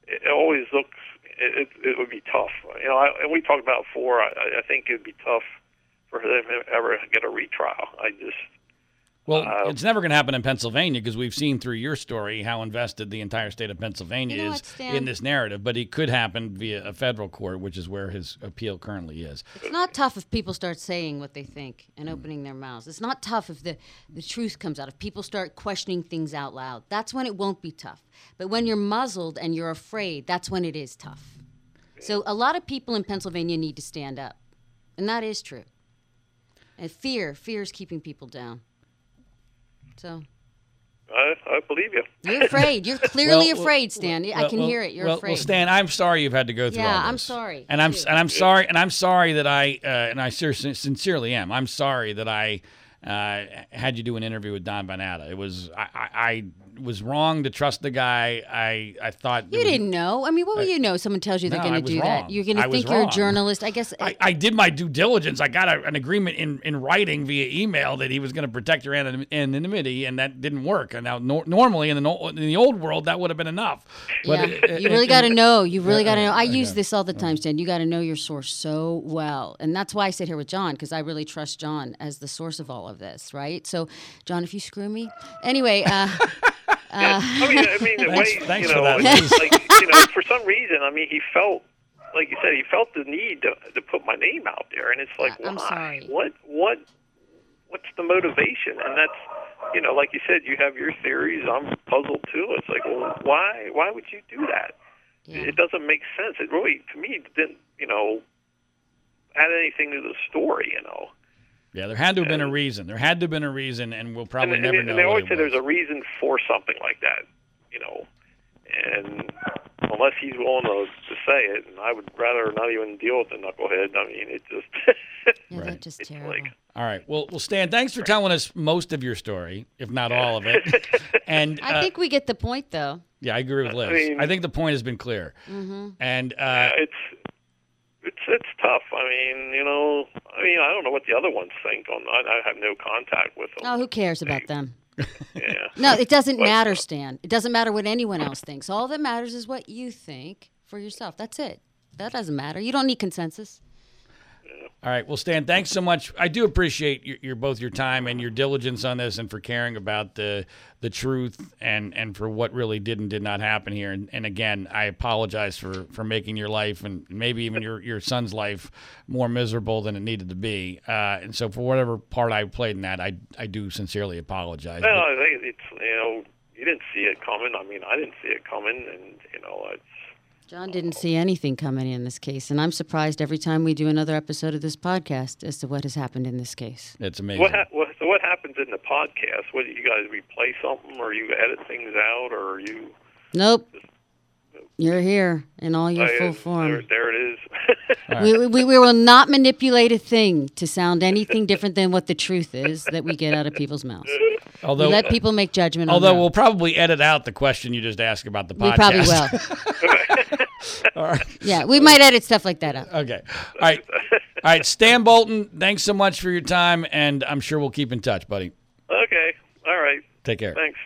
it always looks it, it, it would be tough. You know, I, and we talked about before. I, I think it would be tough for them to ever get a retrial. I just well, uh, it's never going to happen in Pennsylvania because we've seen through your story how invested the entire state of Pennsylvania You know is what, in this narrative. But it could happen via a federal court, which is where his appeal currently is. It's not tough if people start saying what they think and opening their mouths. It's not tough if the, the truth comes out, if people start questioning things out loud. That's when it won't be tough. But when you're muzzled and you're afraid, that's when it is tough. So a lot of people in Pennsylvania need to stand up. And that is true. And fear, fear is keeping people down. So I, I believe you. you're afraid. You're clearly Well, afraid, Stan. I can well, hear it. You're well, afraid. Well, Stan, I'm sorry you've had to go through Yeah, all I'm this. sorry, and I'm too. and I'm sorry, and I'm sorry that I uh, and I ser- sincerely am. I'm sorry that I uh, had you do an interview with Don Van Natta. It was I, I, I was wrong to trust the guy. I I thought you was- didn't know. I mean, what would you know? Someone tells you they're No, going to do wrong. that. You're going to think you're a journalist. I guess. I, I did my due diligence. I got a, an agreement in, in writing via email that he was going to protect your anonymity, and that didn't work. And now, nor- normally in the no- in the old world, that would have been enough. yeah, it- you really got to know. You really got to know. I okay. use this all the time, Stan. You got to know your source so well, and that's why I sit here with John because I really trust John as the source of all of this, right? So, John, if you screw me, anyway. Uh, Yeah, I mean, I mean, the Thanks- way thanks you for know, that. like you know, for some reason, I mean, he felt like you said, he felt the need to to put my name out there, and it's like, Uh, I'm why? sorry. What? What? What's the motivation? And that's, you know, like you said, you have your theories. I'm puzzled too. It's like, well, why? Why would you do that? yeah. It doesn't make sense. It really, to me, didn't, you know, add anything to the story. You know. Yeah, there had to have been a reason. There had to have been a reason, and we'll probably and, never and, know. and they always it say there's a reason for something like that, you know. And unless he's willing to, to say it, and I would rather not even deal with the knucklehead. I mean, it just yeah, they're Right. just it's terrible. like All right. Well, well, Stan, thanks for telling us most of your story, if not all of it. And I uh, think we get the point, though. yeah, I agree with Liz. I, mean- think the point has been clear. Mm-hmm. And uh, yeah, it's it's it's tough. I mean, you know, I mean, I don't know what the other ones think. On I, I have no contact with them. Oh, who cares about them? yeah. No, it doesn't But, matter, Stan. It doesn't matter what anyone else thinks. All that matters is what you think for yourself. That's it. That doesn't matter. You don't need consensus. All right. Well, Stan, thanks so much. I do appreciate your, your both your time and your diligence on this, and for caring about the the truth and and for what really did and did not happen here. And, and again, I apologize for for making your life and maybe even your your son's life more miserable than it needed to be. Uh, and so, for whatever part I played in that, I I do sincerely apologize. Well, But- I think it's you know you didn't see it coming. I mean, I didn't see it coming, and you know it's. John didn't see anything coming in this case, and I'm surprised every time we do another episode of this podcast as to what has happened in this case. it's amazing. What, ha- what so what happens in the podcast? What do you guys replay something, or you edit things out, or you? Nope. You're here in all your I- full There, form. there it is. We, we, we will not manipulate a thing to sound anything different than what the truth is that we get out of people's mouths. We although let people make judgment although their we'll probably edit out the question you just asked about the podcast. We probably will. All right. Yeah, we might edit stuff like that out. Okay. All right. All right. Stan Bolton, thanks so much for your time, and I'm sure we'll keep in touch, buddy. okay. All right. Take care. Thanks.